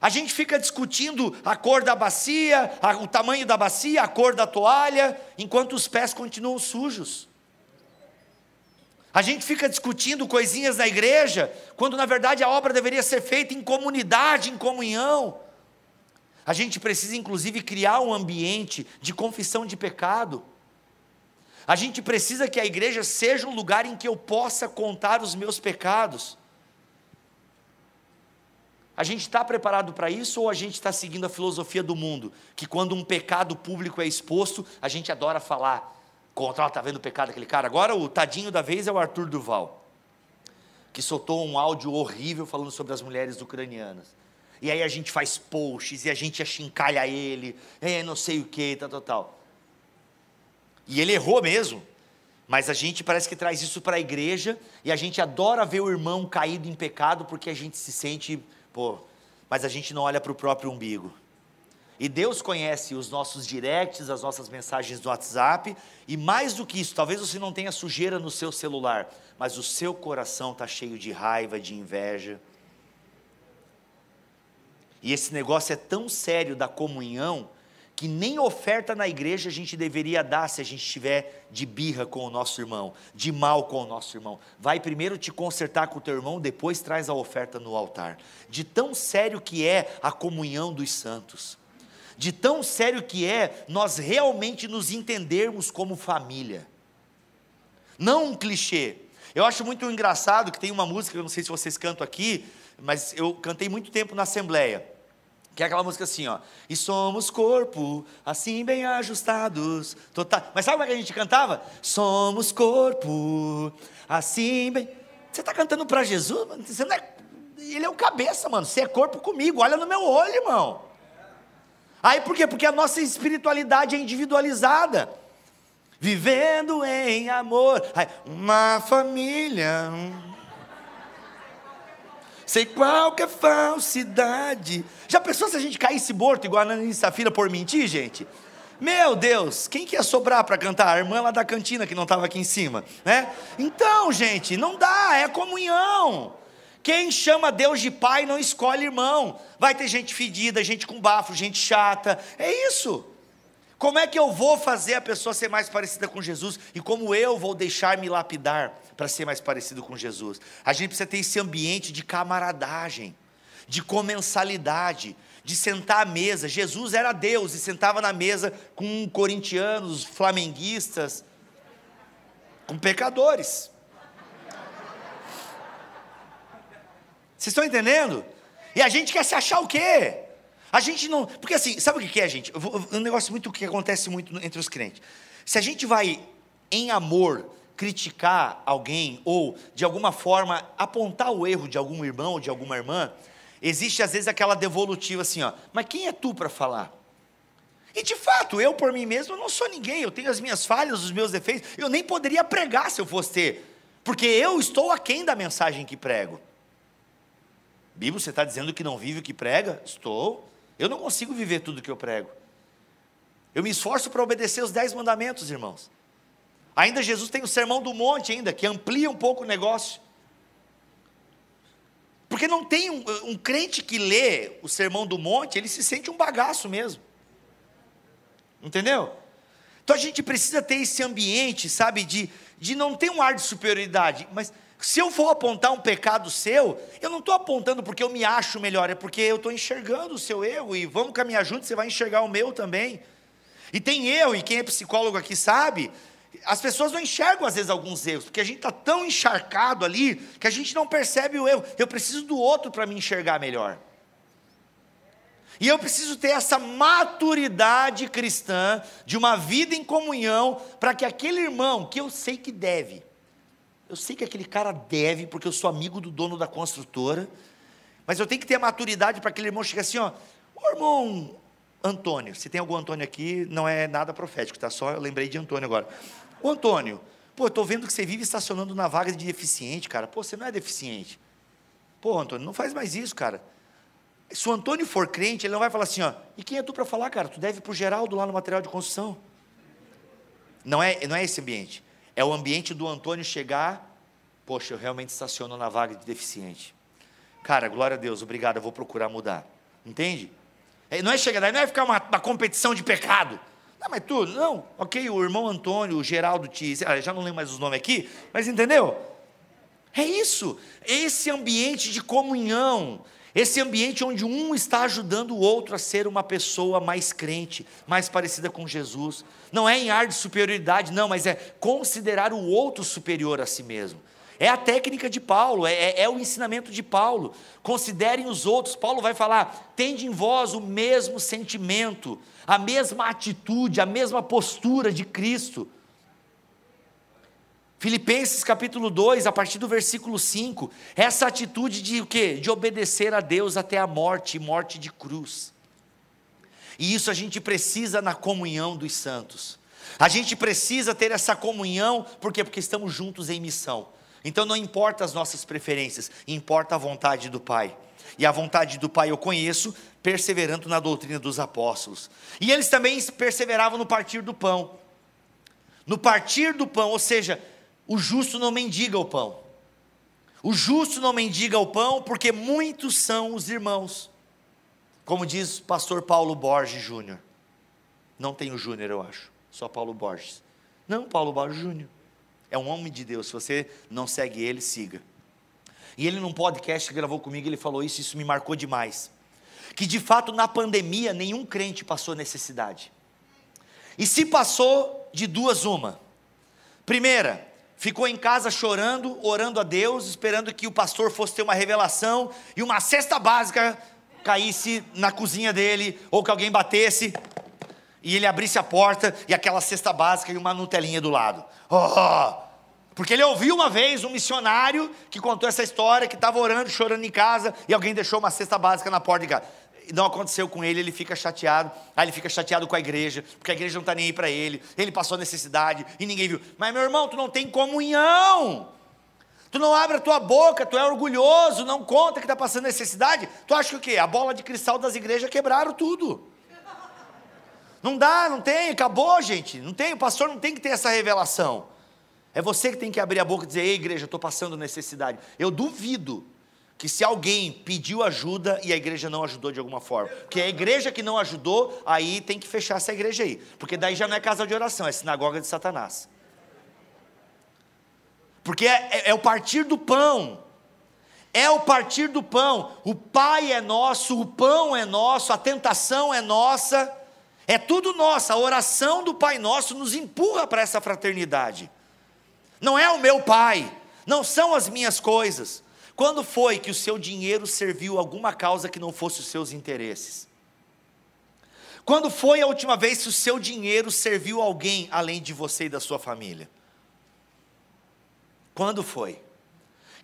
A gente fica discutindo a cor da bacia, o tamanho da bacia, a cor da toalha, enquanto os pés continuam sujos. A gente fica discutindo coisinhas na igreja, quando na verdade a obra deveria ser feita em comunidade, em comunhão. A gente precisa inclusive criar um ambiente de confissão de pecado. A gente precisa que a igreja seja um lugar em que eu possa contar os meus pecados. A gente está preparado para isso ou a gente está seguindo a filosofia do mundo? Que quando um pecado público é exposto, a gente adora falar contra, está vendo o pecado daquele cara? Agora o tadinho da vez é o Arthur Duval, que soltou um áudio horrível falando sobre as mulheres ucranianas. E aí a gente faz posts e a gente achincalha ele, é, não sei o que, tal, tal, tal. E ele errou mesmo. Mas a gente parece que traz isso para a igreja e a gente adora ver o irmão caído em pecado porque a gente se sente, pô, mas a gente não olha para o próprio umbigo. E Deus conhece os nossos directs, as nossas mensagens do WhatsApp, e mais do que isso, talvez você não tenha sujeira no seu celular, mas o seu coração está cheio de raiva, de inveja. E esse negócio é tão sério da comunhão que nem oferta na igreja a gente deveria dar se a gente estiver de birra com o nosso irmão, de mal com o nosso irmão. Vai primeiro te consertar com o teu irmão, depois traz a oferta no altar. De tão sério que é a comunhão dos santos. De tão sério que é nós realmente nos entendermos como família. Não um clichê. Eu acho muito engraçado que tem uma música, eu não sei se vocês cantam aqui, mas eu cantei muito tempo na Assembleia que é aquela música assim, ó. E somos corpo, assim bem ajustados. Total. Mas sabe como é que a gente cantava? Somos corpo, assim bem. Você está cantando para Jesus? Você não é... Ele é o cabeça, mano. Você é corpo comigo. Olha no meu olho, irmão. Aí por quê? Porque a nossa espiritualidade é individualizada. Vivendo em amor. Aí, uma família. Sei qual que é falsidade. Já pensou se a gente caísse morto igual a Nani Safira por mentir, gente? Meu Deus, quem que ia sobrar para cantar? A irmã lá da cantina que não estava aqui em cima, né? Então, gente, não dá, é comunhão. Quem chama Deus de pai não escolhe irmão. Vai ter gente fedida, gente com bafo, gente chata. É isso. Como é que eu vou fazer a pessoa ser mais parecida com Jesus? E como eu vou deixar me lapidar? para ser mais parecido com Jesus. A gente precisa ter esse ambiente de camaradagem, de comensalidade, de sentar à mesa. Jesus era Deus e sentava na mesa com corintianos, flamenguistas, com pecadores. Vocês estão entendendo? E a gente quer se achar o quê? A gente não. Porque assim, sabe o que é, gente? Um negócio muito que acontece muito entre os crentes. Se a gente vai em amor criticar alguém ou de alguma forma apontar o erro de algum irmão ou de alguma irmã, existe às vezes aquela devolutiva assim, ó, mas quem é tu para falar? E de fato, eu por mim mesmo não sou ninguém, eu tenho as minhas falhas, os meus defeitos, eu nem poderia pregar se eu fosse ter, porque eu estou aquém da mensagem que prego. Bíblia, você está dizendo que não vive o que prega? Estou. Eu não consigo viver tudo que eu prego. Eu me esforço para obedecer os dez mandamentos, irmãos. Ainda Jesus tem o sermão do monte ainda, que amplia um pouco o negócio. Porque não tem um, um, crente que lê o sermão do monte, ele se sente um bagaço mesmo. Entendeu? Então a gente precisa ter esse ambiente, sabe, de, de não ter um ar de superioridade, mas se eu for apontar um pecado seu, eu não estou apontando porque eu me acho melhor, é porque eu estou enxergando o seu erro e vamos caminhar juntos, você vai enxergar o meu também. E tem erro, e quem é psicólogo aqui sabe, as pessoas não enxergam às vezes alguns erros, porque a gente está tão encharcado ali que a gente não percebe o erro. Eu preciso do outro para me enxergar melhor. E eu preciso ter essa maturidade cristã de uma vida em comunhão para que aquele irmão que eu sei que deve, eu sei que aquele cara deve, porque eu sou amigo do dono da construtora, mas eu tenho que ter a maturidade para aquele irmão chegar assim, ó, ô irmão Antônio, se tem algum Antônio aqui, não é nada profético, tá? Só eu lembrei de Antônio agora. Ô Antônio, pô, estou vendo que você vive estacionando na vaga de deficiente, cara. Pô, você não é deficiente. Pô, Antônio, não faz mais isso, cara. Se o Antônio for crente, ele não vai falar assim, ó, e quem é tu para falar, cara? Tu deve para o Geraldo lá no material de construção. Não é, não é esse ambiente. É o ambiente do Antônio chegar, poxa, eu realmente estaciono na vaga de deficiente. Cara, glória a Deus, obrigado, eu vou procurar mudar. Entende? É, não é chegar daí, não é ficar uma, uma competição de pecado. Não, mas tu, não, ok, o irmão Antônio, o Geraldo te. Ah, já não lembro mais os nomes aqui, mas entendeu? É isso, esse ambiente de comunhão, esse ambiente onde um está ajudando o outro a ser uma pessoa mais crente, mais parecida com Jesus. Não é em ar de superioridade, não, mas é considerar o outro superior a si mesmo. É a técnica de Paulo, é, é, é, o ensinamento de Paulo. Considerem os outros. Paulo vai falar: tende em vós o mesmo sentimento, a mesma atitude, a mesma postura de Cristo. Filipenses capítulo 2, a partir do versículo 5, essa atitude de o quê? De obedecer a Deus até a morte, morte de cruz. E isso a gente precisa na comunhão dos santos. A gente precisa ter essa comunhão, por quê? Porque estamos juntos em missão. Então não importa as nossas preferências, importa a vontade do Pai. E a vontade do Pai eu conheço, perseverando na doutrina dos apóstolos. E eles também perseveravam no partir do pão. No partir do pão, ou seja, o justo não mendiga o pão. O justo não mendiga o pão, porque muitos são os irmãos. Como diz o pastor Paulo Borges Júnior. Não tem o Júnior, eu acho. Só Paulo Borges. Não, Paulo Borges Júnior. É um homem de Deus. Se você não segue ele, siga. E ele num podcast que gravou comigo, ele falou isso, isso me marcou demais. Que de fato na pandemia nenhum crente passou necessidade. E se passou de duas uma. Primeira, ficou em casa chorando, orando a Deus, esperando que o pastor fosse ter uma revelação e uma cesta básica caísse na cozinha dele, ou que alguém batesse e ele abrisse a porta e aquela cesta básica e uma Nutelinha do lado. Oh! Porque ele ouviu uma vez um missionário que contou essa história, que estava orando, chorando em casa, e alguém deixou uma cesta básica na porta de casa não aconteceu com ele, ele fica chateado. Aí ele fica chateado com a igreja, porque a igreja não está nem aí para ele. Ele passou necessidade e ninguém viu. Mas meu irmão, tu não tem comunhão. Tu não abre a tua boca, tu é orgulhoso, não conta que está passando necessidade. Tu acha que o quê? A bola de cristal das igrejas quebraram tudo. Não dá, não tem, acabou, gente. Não tem, o pastor não tem que ter essa revelação. É você que tem que abrir a boca e dizer: Ei, igreja, estou passando necessidade. Eu duvido que se alguém pediu ajuda e a igreja não ajudou de alguma forma, porque a igreja que não ajudou, aí tem que fechar essa igreja aí, porque daí já não é casa de oração, é sinagoga de Satanás. Porque é, é, é o partir do pão. É o partir do pão. O Pai é nosso, o pão é nosso, a tentação é nossa. É tudo nosso. A oração do Pai Nosso nos empurra para essa fraternidade. Não é o meu pai, não são as minhas coisas. Quando foi que o seu dinheiro serviu alguma causa que não fosse os seus interesses? Quando foi a última vez que o seu dinheiro serviu alguém além de você e da sua família? Quando foi?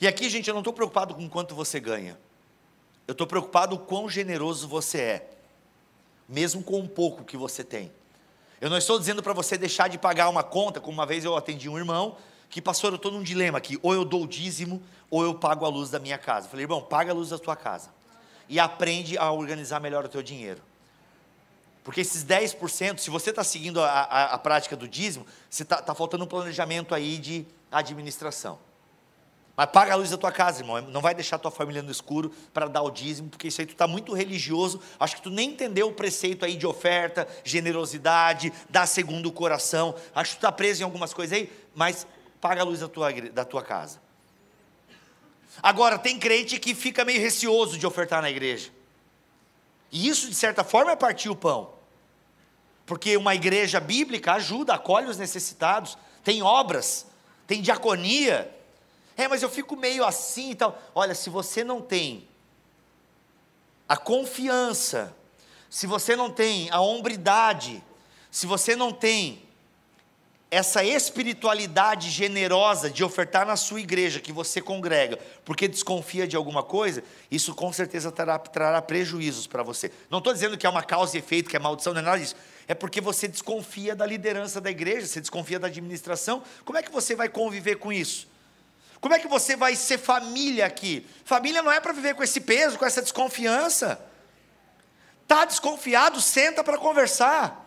E aqui, gente, eu não estou preocupado com quanto você ganha. Eu estou preocupado com quão generoso você é, mesmo com o pouco que você tem. Eu não estou dizendo para você deixar de pagar uma conta, como uma vez eu atendi um irmão, que pastor, eu estou num dilema aqui, ou eu dou o dízimo, ou eu pago a luz da minha casa. Eu falei, irmão, paga a luz da tua casa. E aprende a organizar melhor o teu dinheiro. Porque esses 10%, se você está seguindo a, a, a, prática do dízimo, você está tá faltando um planejamento aí de administração. Mas paga a luz da tua casa, irmão. Não vai deixar tua família no escuro para dar o dízimo, porque isso aí tu está muito religioso. Acho que tu nem entendeu o preceito aí de oferta, generosidade, dar segundo o coração. Acho que tu está preso em algumas coisas aí, mas paga a luz da tua, da tua casa. Agora, tem crente que fica meio receoso de ofertar na igreja. E isso, de certa forma, é partir o pão. Porque uma igreja bíblica ajuda, acolhe os necessitados, tem obras, tem diaconia. É, mas eu fico meio assim e tal. Olha, se você não tem a confiança, se você não tem a hombridade, se você não tem essa espiritualidade generosa de ofertar na sua igreja que você congrega, porque desconfia de alguma coisa, isso com certeza trará, trará prejuízos para você. Não estou dizendo que é uma causa e efeito, que é maldição, não é nada disso. É porque você desconfia da liderança da igreja, você desconfia da administração. Como é que você vai conviver com isso? Como é que você vai ser família aqui? Família não é para viver com esse peso, com essa desconfiança. Está desconfiado, senta para conversar.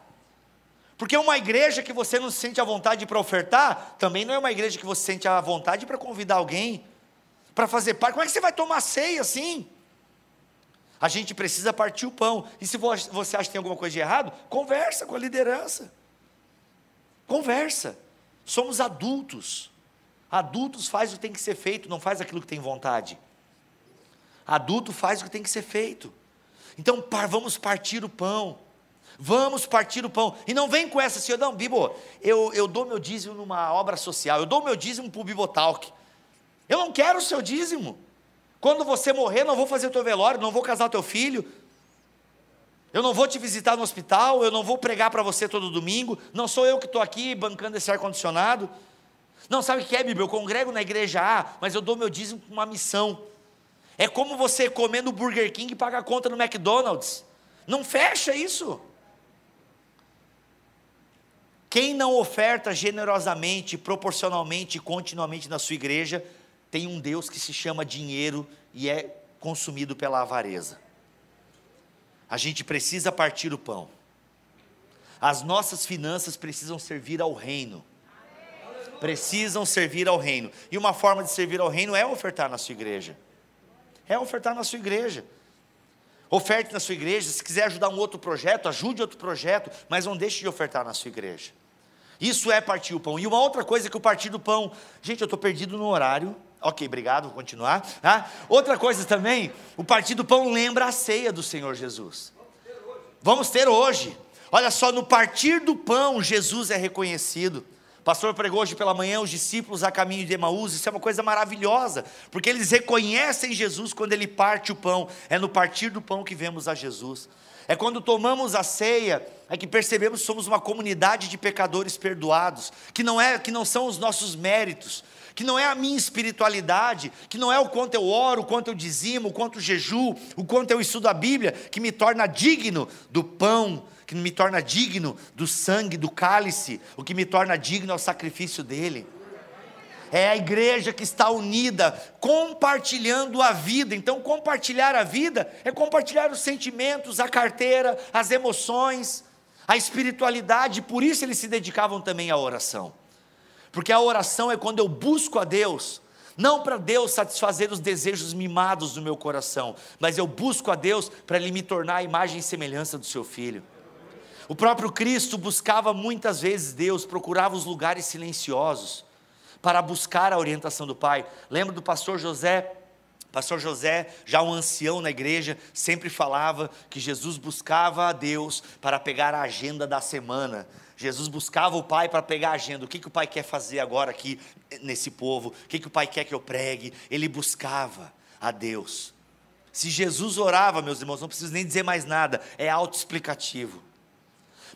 Porque uma igreja que você não se sente à vontade para ofertar, também não é uma igreja que você se sente à vontade para convidar alguém, para fazer parte. Como é que você vai tomar ceia assim? A gente precisa partir o pão. E se você acha que tem alguma coisa de errado, conversa com a liderança. Conversa. Somos adultos. Adultos faz o que tem que ser feito, não faz aquilo que tem vontade. Adulto faz o que tem que ser feito. Então, vamos partir o pão. Vamos partir o pão. E não vem com essa assim, não, Bibo, eu, eu dou meu dízimo numa obra social, eu dou meu dízimo para o Bibotalk. Eu não quero o seu dízimo. Quando você morrer, não vou fazer o teu velório, não vou casar o teu filho. Eu não vou te visitar no hospital, eu não vou pregar para você todo domingo. Não sou eu que estou aqui bancando esse ar-condicionado. Não, sabe o que é, Bíblia? Eu congrego na igreja A, mas eu dou meu dízimo com uma missão. É como você comer no Burger King e pagar a conta no McDonald's. Não fecha isso. Quem não oferta generosamente, proporcionalmente, continuamente na sua igreja, tem um Deus que se chama dinheiro e é consumido pela avareza. A gente precisa partir o pão. As nossas finanças precisam servir ao reino. Precisam servir ao reino. E uma forma de servir ao reino é ofertar na sua igreja. É ofertar na sua igreja. Oferte na sua igreja. Se quiser ajudar um outro projeto, ajude outro projeto, mas não deixe de ofertar na sua igreja. Isso é partir o pão. E uma outra coisa que o partir do pão. Gente, eu estou perdido no horário. Ok, obrigado, vou continuar. Ah, outra coisa também, o partir do pão lembra a ceia do Senhor Jesus. Vamos ter hoje. Olha só, no partir do pão, Jesus é reconhecido. O pastor pregou hoje pela manhã os discípulos a caminho de Emaús, isso é uma coisa maravilhosa, porque eles reconhecem Jesus quando ele parte o pão. É no partir do pão que vemos a Jesus. É quando tomamos a ceia, é que percebemos que somos uma comunidade de pecadores perdoados, que não é, que não são os nossos méritos, que não é a minha espiritualidade, que não é o quanto eu oro, o quanto eu dizimo, o quanto eu jejuo, o quanto eu estudo a Bíblia, que me torna digno do pão, que me torna digno do sangue, do cálice, o que me torna digno ao sacrifício dele é a igreja que está unida, compartilhando a vida. Então, compartilhar a vida é compartilhar os sentimentos, a carteira, as emoções, a espiritualidade. Por isso eles se dedicavam também à oração, porque a oração é quando eu busco a Deus. Não para Deus satisfazer os desejos mimados do meu coração, mas eu busco a Deus para Ele me tornar a imagem e semelhança do Seu Filho. O próprio Cristo buscava muitas vezes Deus, procurava os lugares silenciosos para buscar a orientação do Pai. Lembra do pastor José? Pastor José, já um ancião na igreja, sempre falava que Jesus buscava a Deus para pegar a agenda da semana. Jesus buscava o Pai para pegar a agenda. O que, que o Pai quer fazer agora aqui nesse povo? O que, que o Pai quer que eu pregue? Ele buscava a Deus. Se Jesus orava, meus irmãos, não preciso nem dizer mais nada, é autoexplicativo.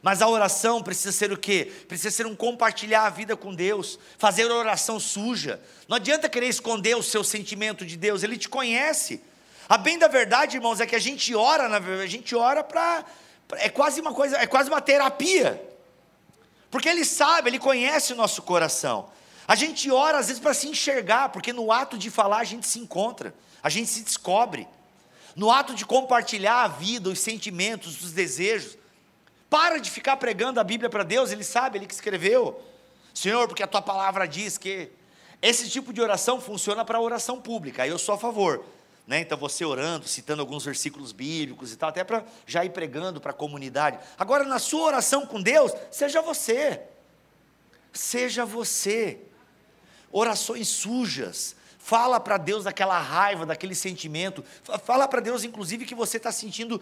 Mas a oração precisa ser o quê? Precisa ser um compartilhar a vida com Deus, fazer oração suja. Não adianta querer esconder o seu sentimento de Deus, Ele te conhece. A bem da verdade, irmãos, é que a gente ora, a gente ora para. É quase uma coisa, é quase uma terapia. Porque Ele sabe, Ele conhece o nosso coração. A gente ora às vezes para se enxergar, porque no ato de falar a gente se encontra, a gente se descobre. No ato de compartilhar a vida, os sentimentos, os desejos, para de ficar pregando a Bíblia para Deus, Ele sabe, Ele que escreveu. Senhor, porque a tua palavra diz que. Esse tipo de oração funciona para oração pública, aí eu sou a favor. Né? Então você orando, citando alguns versículos bíblicos e tal, até para já ir pregando para a comunidade. Agora, na sua oração com Deus, seja você. Seja você. Orações sujas. Fala para Deus daquela raiva, daquele sentimento. Fala para Deus, inclusive, que você está sentindo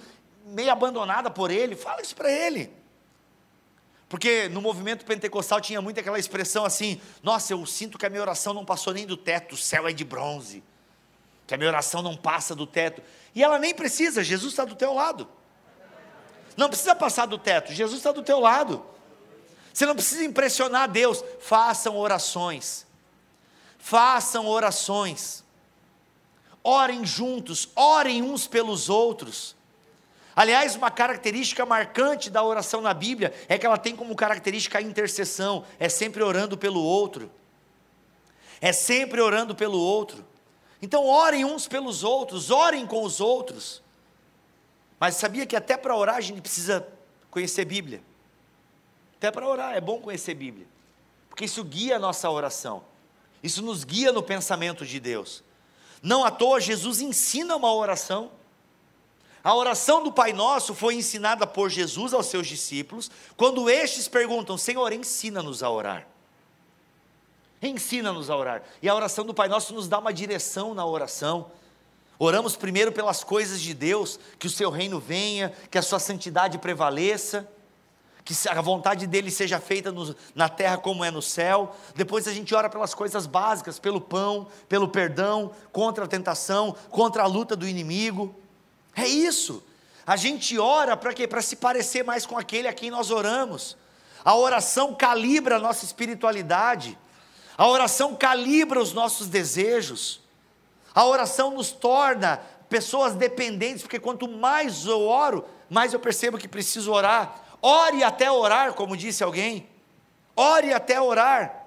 meio abandonada por ele, fala isso para ele. Porque no movimento pentecostal tinha muito aquela expressão assim: nossa, eu sinto que a minha oração não passou nem do teto, o céu é de bronze, que a minha oração não passa do teto. E ela nem precisa, Jesus está do teu lado. Não precisa passar do teto, Jesus está do teu lado. Você não precisa impressionar Deus, façam orações. Façam orações. Orem juntos, orem uns pelos outros. Aliás, uma característica marcante da oração na Bíblia é que ela tem como característica a intercessão, é sempre orando pelo outro. É sempre orando pelo outro. Então, orem uns pelos outros, orem com os outros. Mas sabia que até para orar a gente precisa conhecer Bíblia? Até para orar é bom conhecer Bíblia, porque isso guia a nossa oração, isso nos guia no pensamento de Deus. Não à toa, Jesus ensina uma oração a oração do Pai Nosso foi ensinada por Jesus aos seus discípulos, quando estes perguntam: Senhor, ensina-nos a orar. Ensina-nos a orar. E a oração do Pai Nosso nos dá uma direção na oração. Oramos primeiro pelas coisas de Deus, que o seu reino venha, que a sua santidade prevaleça, que a vontade dele seja feita no, na terra como é no céu. Depois a gente ora pelas coisas básicas, pelo pão, pelo perdão, contra a tentação, contra a luta do inimigo. É isso. A gente ora para quê? Para se parecer mais com aquele a quem nós oramos. A oração calibra a nossa espiritualidade. A oração calibra os nossos desejos. A oração nos torna pessoas dependentes, porque quanto mais eu oro, mais eu percebo que preciso orar. Ore até orar, como disse alguém. Ore até orar.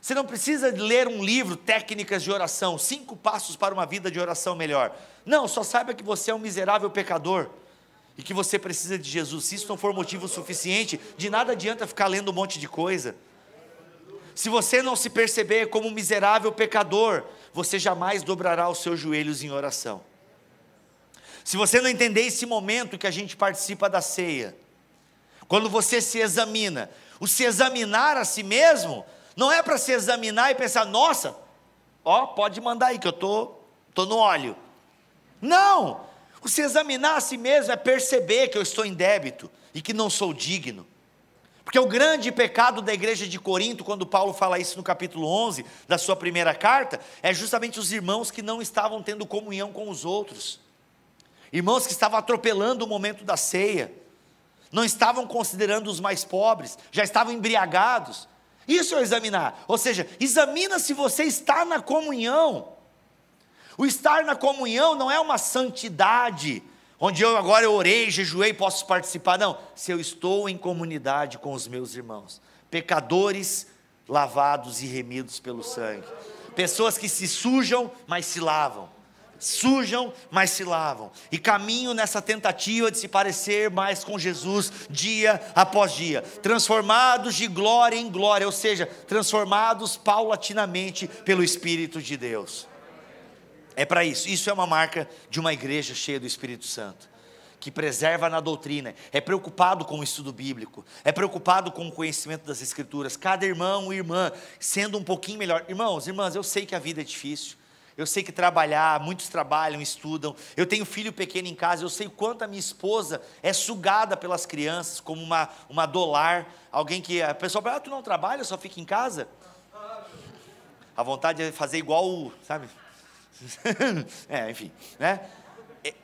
Você não precisa ler um livro, técnicas de oração, cinco passos para uma vida de oração melhor. Não, só saiba que você é um miserável pecador e que você precisa de Jesus. Se isso não for motivo suficiente, de nada adianta ficar lendo um monte de coisa. Se você não se perceber como um miserável pecador, você jamais dobrará os seus joelhos em oração. Se você não entender esse momento que a gente participa da ceia, quando você se examina, o se examinar a si mesmo não é para se examinar e pensar, nossa, ó, pode mandar aí que eu tô, tô no óleo. Não! O se examinar a si mesmo é perceber que eu estou em débito e que não sou digno. Porque o grande pecado da igreja de Corinto, quando Paulo fala isso no capítulo 11 da sua primeira carta, é justamente os irmãos que não estavam tendo comunhão com os outros. Irmãos que estavam atropelando o momento da ceia, não estavam considerando os mais pobres, já estavam embriagados, isso é examinar. Ou seja, examina se você está na comunhão. O estar na comunhão não é uma santidade, onde eu agora eu orei, jejuei, posso participar. Não, se eu estou em comunidade com os meus irmãos, pecadores lavados e remidos pelo sangue, pessoas que se sujam, mas se lavam sujam, mas se lavam, e caminham nessa tentativa de se parecer mais com Jesus dia após dia, transformados de glória em glória, ou seja, transformados paulatinamente pelo Espírito de Deus. É para isso, isso é uma marca de uma igreja cheia do Espírito Santo, que preserva na doutrina, é preocupado com o estudo bíblico, é preocupado com o conhecimento das Escrituras. Cada irmão e irmã sendo um pouquinho melhor. Irmãos, irmãs, eu sei que a vida é difícil. Eu sei que trabalhar, muitos trabalham, estudam. Eu tenho filho pequeno em casa, eu sei o quanto a minha esposa é sugada pelas crianças, como uma, uma dolar. Alguém que. A pessoa fala, ah, tu não trabalha, só fica em casa? A vontade é fazer igual o. Sabe? é, enfim, né?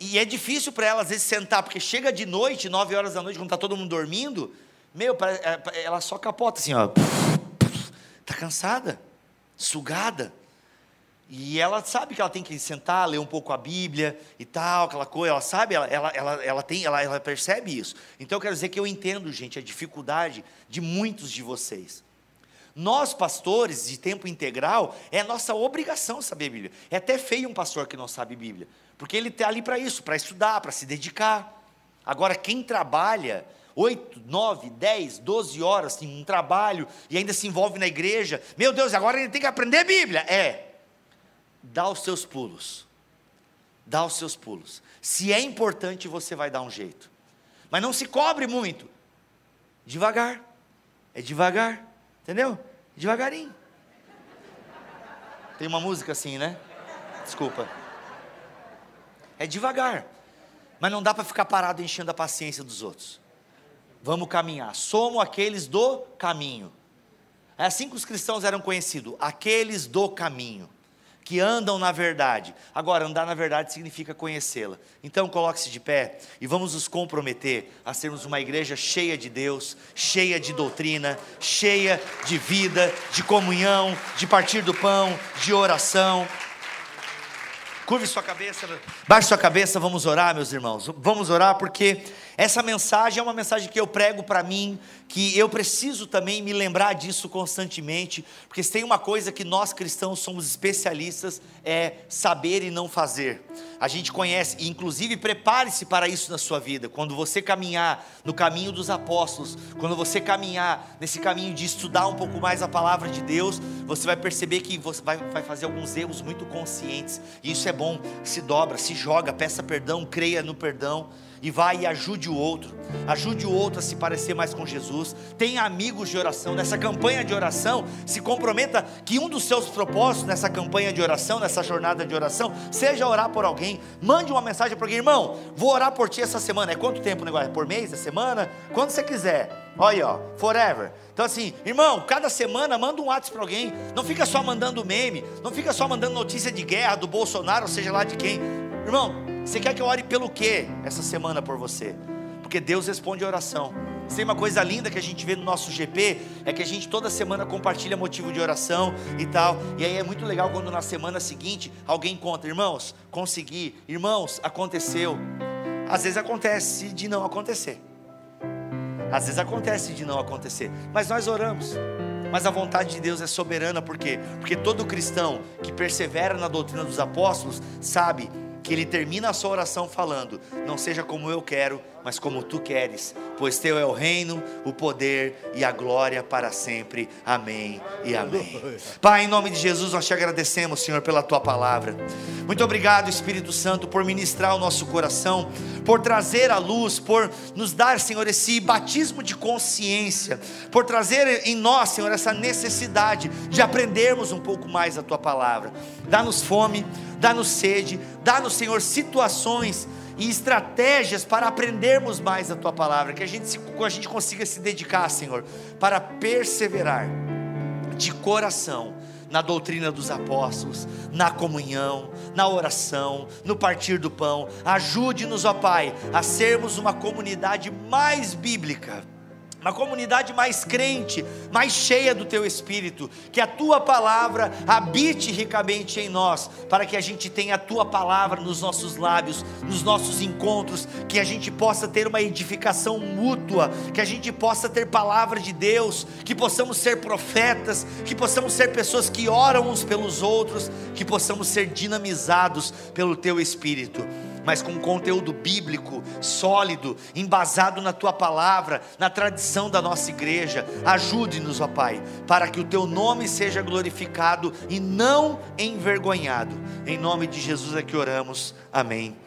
E é difícil para ela, às vezes, sentar, porque chega de noite, nove horas da noite, quando está todo mundo dormindo, meu, é, ela só capota assim, ó. Está cansada, sugada. E ela sabe que ela tem que sentar, ler um pouco a Bíblia e tal, aquela coisa, ela sabe, ela, ela, ela, ela tem, ela, ela percebe isso. Então eu quero dizer que eu entendo, gente, a dificuldade de muitos de vocês. Nós, pastores de tempo integral, é nossa obrigação saber Bíblia. É até feio um pastor que não sabe Bíblia, porque ele está ali para isso, para estudar, para se dedicar. Agora, quem trabalha 8, 9, 10, 12 horas em um trabalho e ainda se envolve na igreja, meu Deus, agora ele tem que aprender Bíblia. É, dá os seus pulos. Dá os seus pulos. Se é importante, você vai dar um jeito. Mas não se cobre muito. Devagar. É devagar. Entendeu? Devagarinho. Tem uma música assim, né? Desculpa. É devagar. Mas não dá para ficar parado enchendo a paciência dos outros. Vamos caminhar. Somos aqueles do caminho. É assim que os cristãos eram conhecidos, aqueles do caminho que andam na verdade. Agora, andar na verdade significa conhecê-la. Então, coloque-se de pé e vamos nos comprometer a sermos uma igreja cheia de Deus, cheia de doutrina, cheia de vida, de comunhão, de partir do pão, de oração. Curve sua cabeça, baixe sua cabeça, vamos orar, meus irmãos. Vamos orar porque essa mensagem é uma mensagem que eu prego para mim, que eu preciso também me lembrar disso constantemente, porque se tem uma coisa que nós cristãos somos especialistas é saber e não fazer. A gente conhece, e inclusive prepare-se para isso na sua vida. Quando você caminhar no caminho dos apóstolos, quando você caminhar nesse caminho de estudar um pouco mais a palavra de Deus, você vai perceber que você vai, vai fazer alguns erros muito conscientes. E isso é bom. Se dobra, se joga, peça perdão, creia no perdão e vai e ajude o outro, ajude o outro a se parecer mais com Jesus. Tenha amigos de oração. Nessa campanha de oração, se comprometa que um dos seus propósitos nessa campanha de oração, nessa jornada de oração, seja orar por alguém. Mande uma mensagem para alguém, irmão, vou orar por ti essa semana. É quanto tempo o negócio? É por mês, é semana? Quando você quiser. Olha aí, ó, forever. Então assim, irmão, cada semana manda um WhatsApp para alguém. Não fica só mandando meme, não fica só mandando notícia de guerra do Bolsonaro, ou seja lá de quem. Irmão, você quer que eu ore pelo quê essa semana por você? Porque Deus responde a oração. Tem uma coisa linda que a gente vê no nosso GP, é que a gente toda semana compartilha motivo de oração e tal. E aí é muito legal quando na semana seguinte alguém conta, irmãos, consegui, irmãos, aconteceu. Às vezes acontece de não acontecer. Às vezes acontece de não acontecer, mas nós oramos. Mas a vontade de Deus é soberana, por quê? Porque todo cristão que persevera na doutrina dos apóstolos sabe que ele termina a sua oração falando: Não seja como eu quero, mas como tu queres, pois teu é o reino, o poder e a glória para sempre. Amém e amém. Pai, em nome de Jesus, nós te agradecemos, Senhor, pela tua palavra. Muito obrigado, Espírito Santo, por ministrar o nosso coração, por trazer a luz, por nos dar, Senhor, esse batismo de consciência, por trazer em nós, Senhor, essa necessidade de aprendermos um pouco mais a tua palavra. Dá-nos fome, dá-nos sede, dá-nos, Senhor, situações e estratégias para aprendermos mais a tua palavra, que a gente, a gente consiga se dedicar, Senhor, para perseverar de coração na doutrina dos apóstolos, na comunhão, na oração, no partir do pão. Ajude-nos, ó Pai, a sermos uma comunidade mais bíblica uma comunidade mais crente, mais cheia do teu espírito, que a tua palavra habite ricamente em nós, para que a gente tenha a tua palavra nos nossos lábios, nos nossos encontros, que a gente possa ter uma edificação mútua, que a gente possa ter palavra de Deus, que possamos ser profetas, que possamos ser pessoas que oram uns pelos outros, que possamos ser dinamizados pelo teu espírito mas com conteúdo bíblico, sólido, embasado na tua palavra, na tradição da nossa igreja. Ajude-nos, ó Pai, para que o teu nome seja glorificado e não envergonhado. Em nome de Jesus é que oramos. Amém.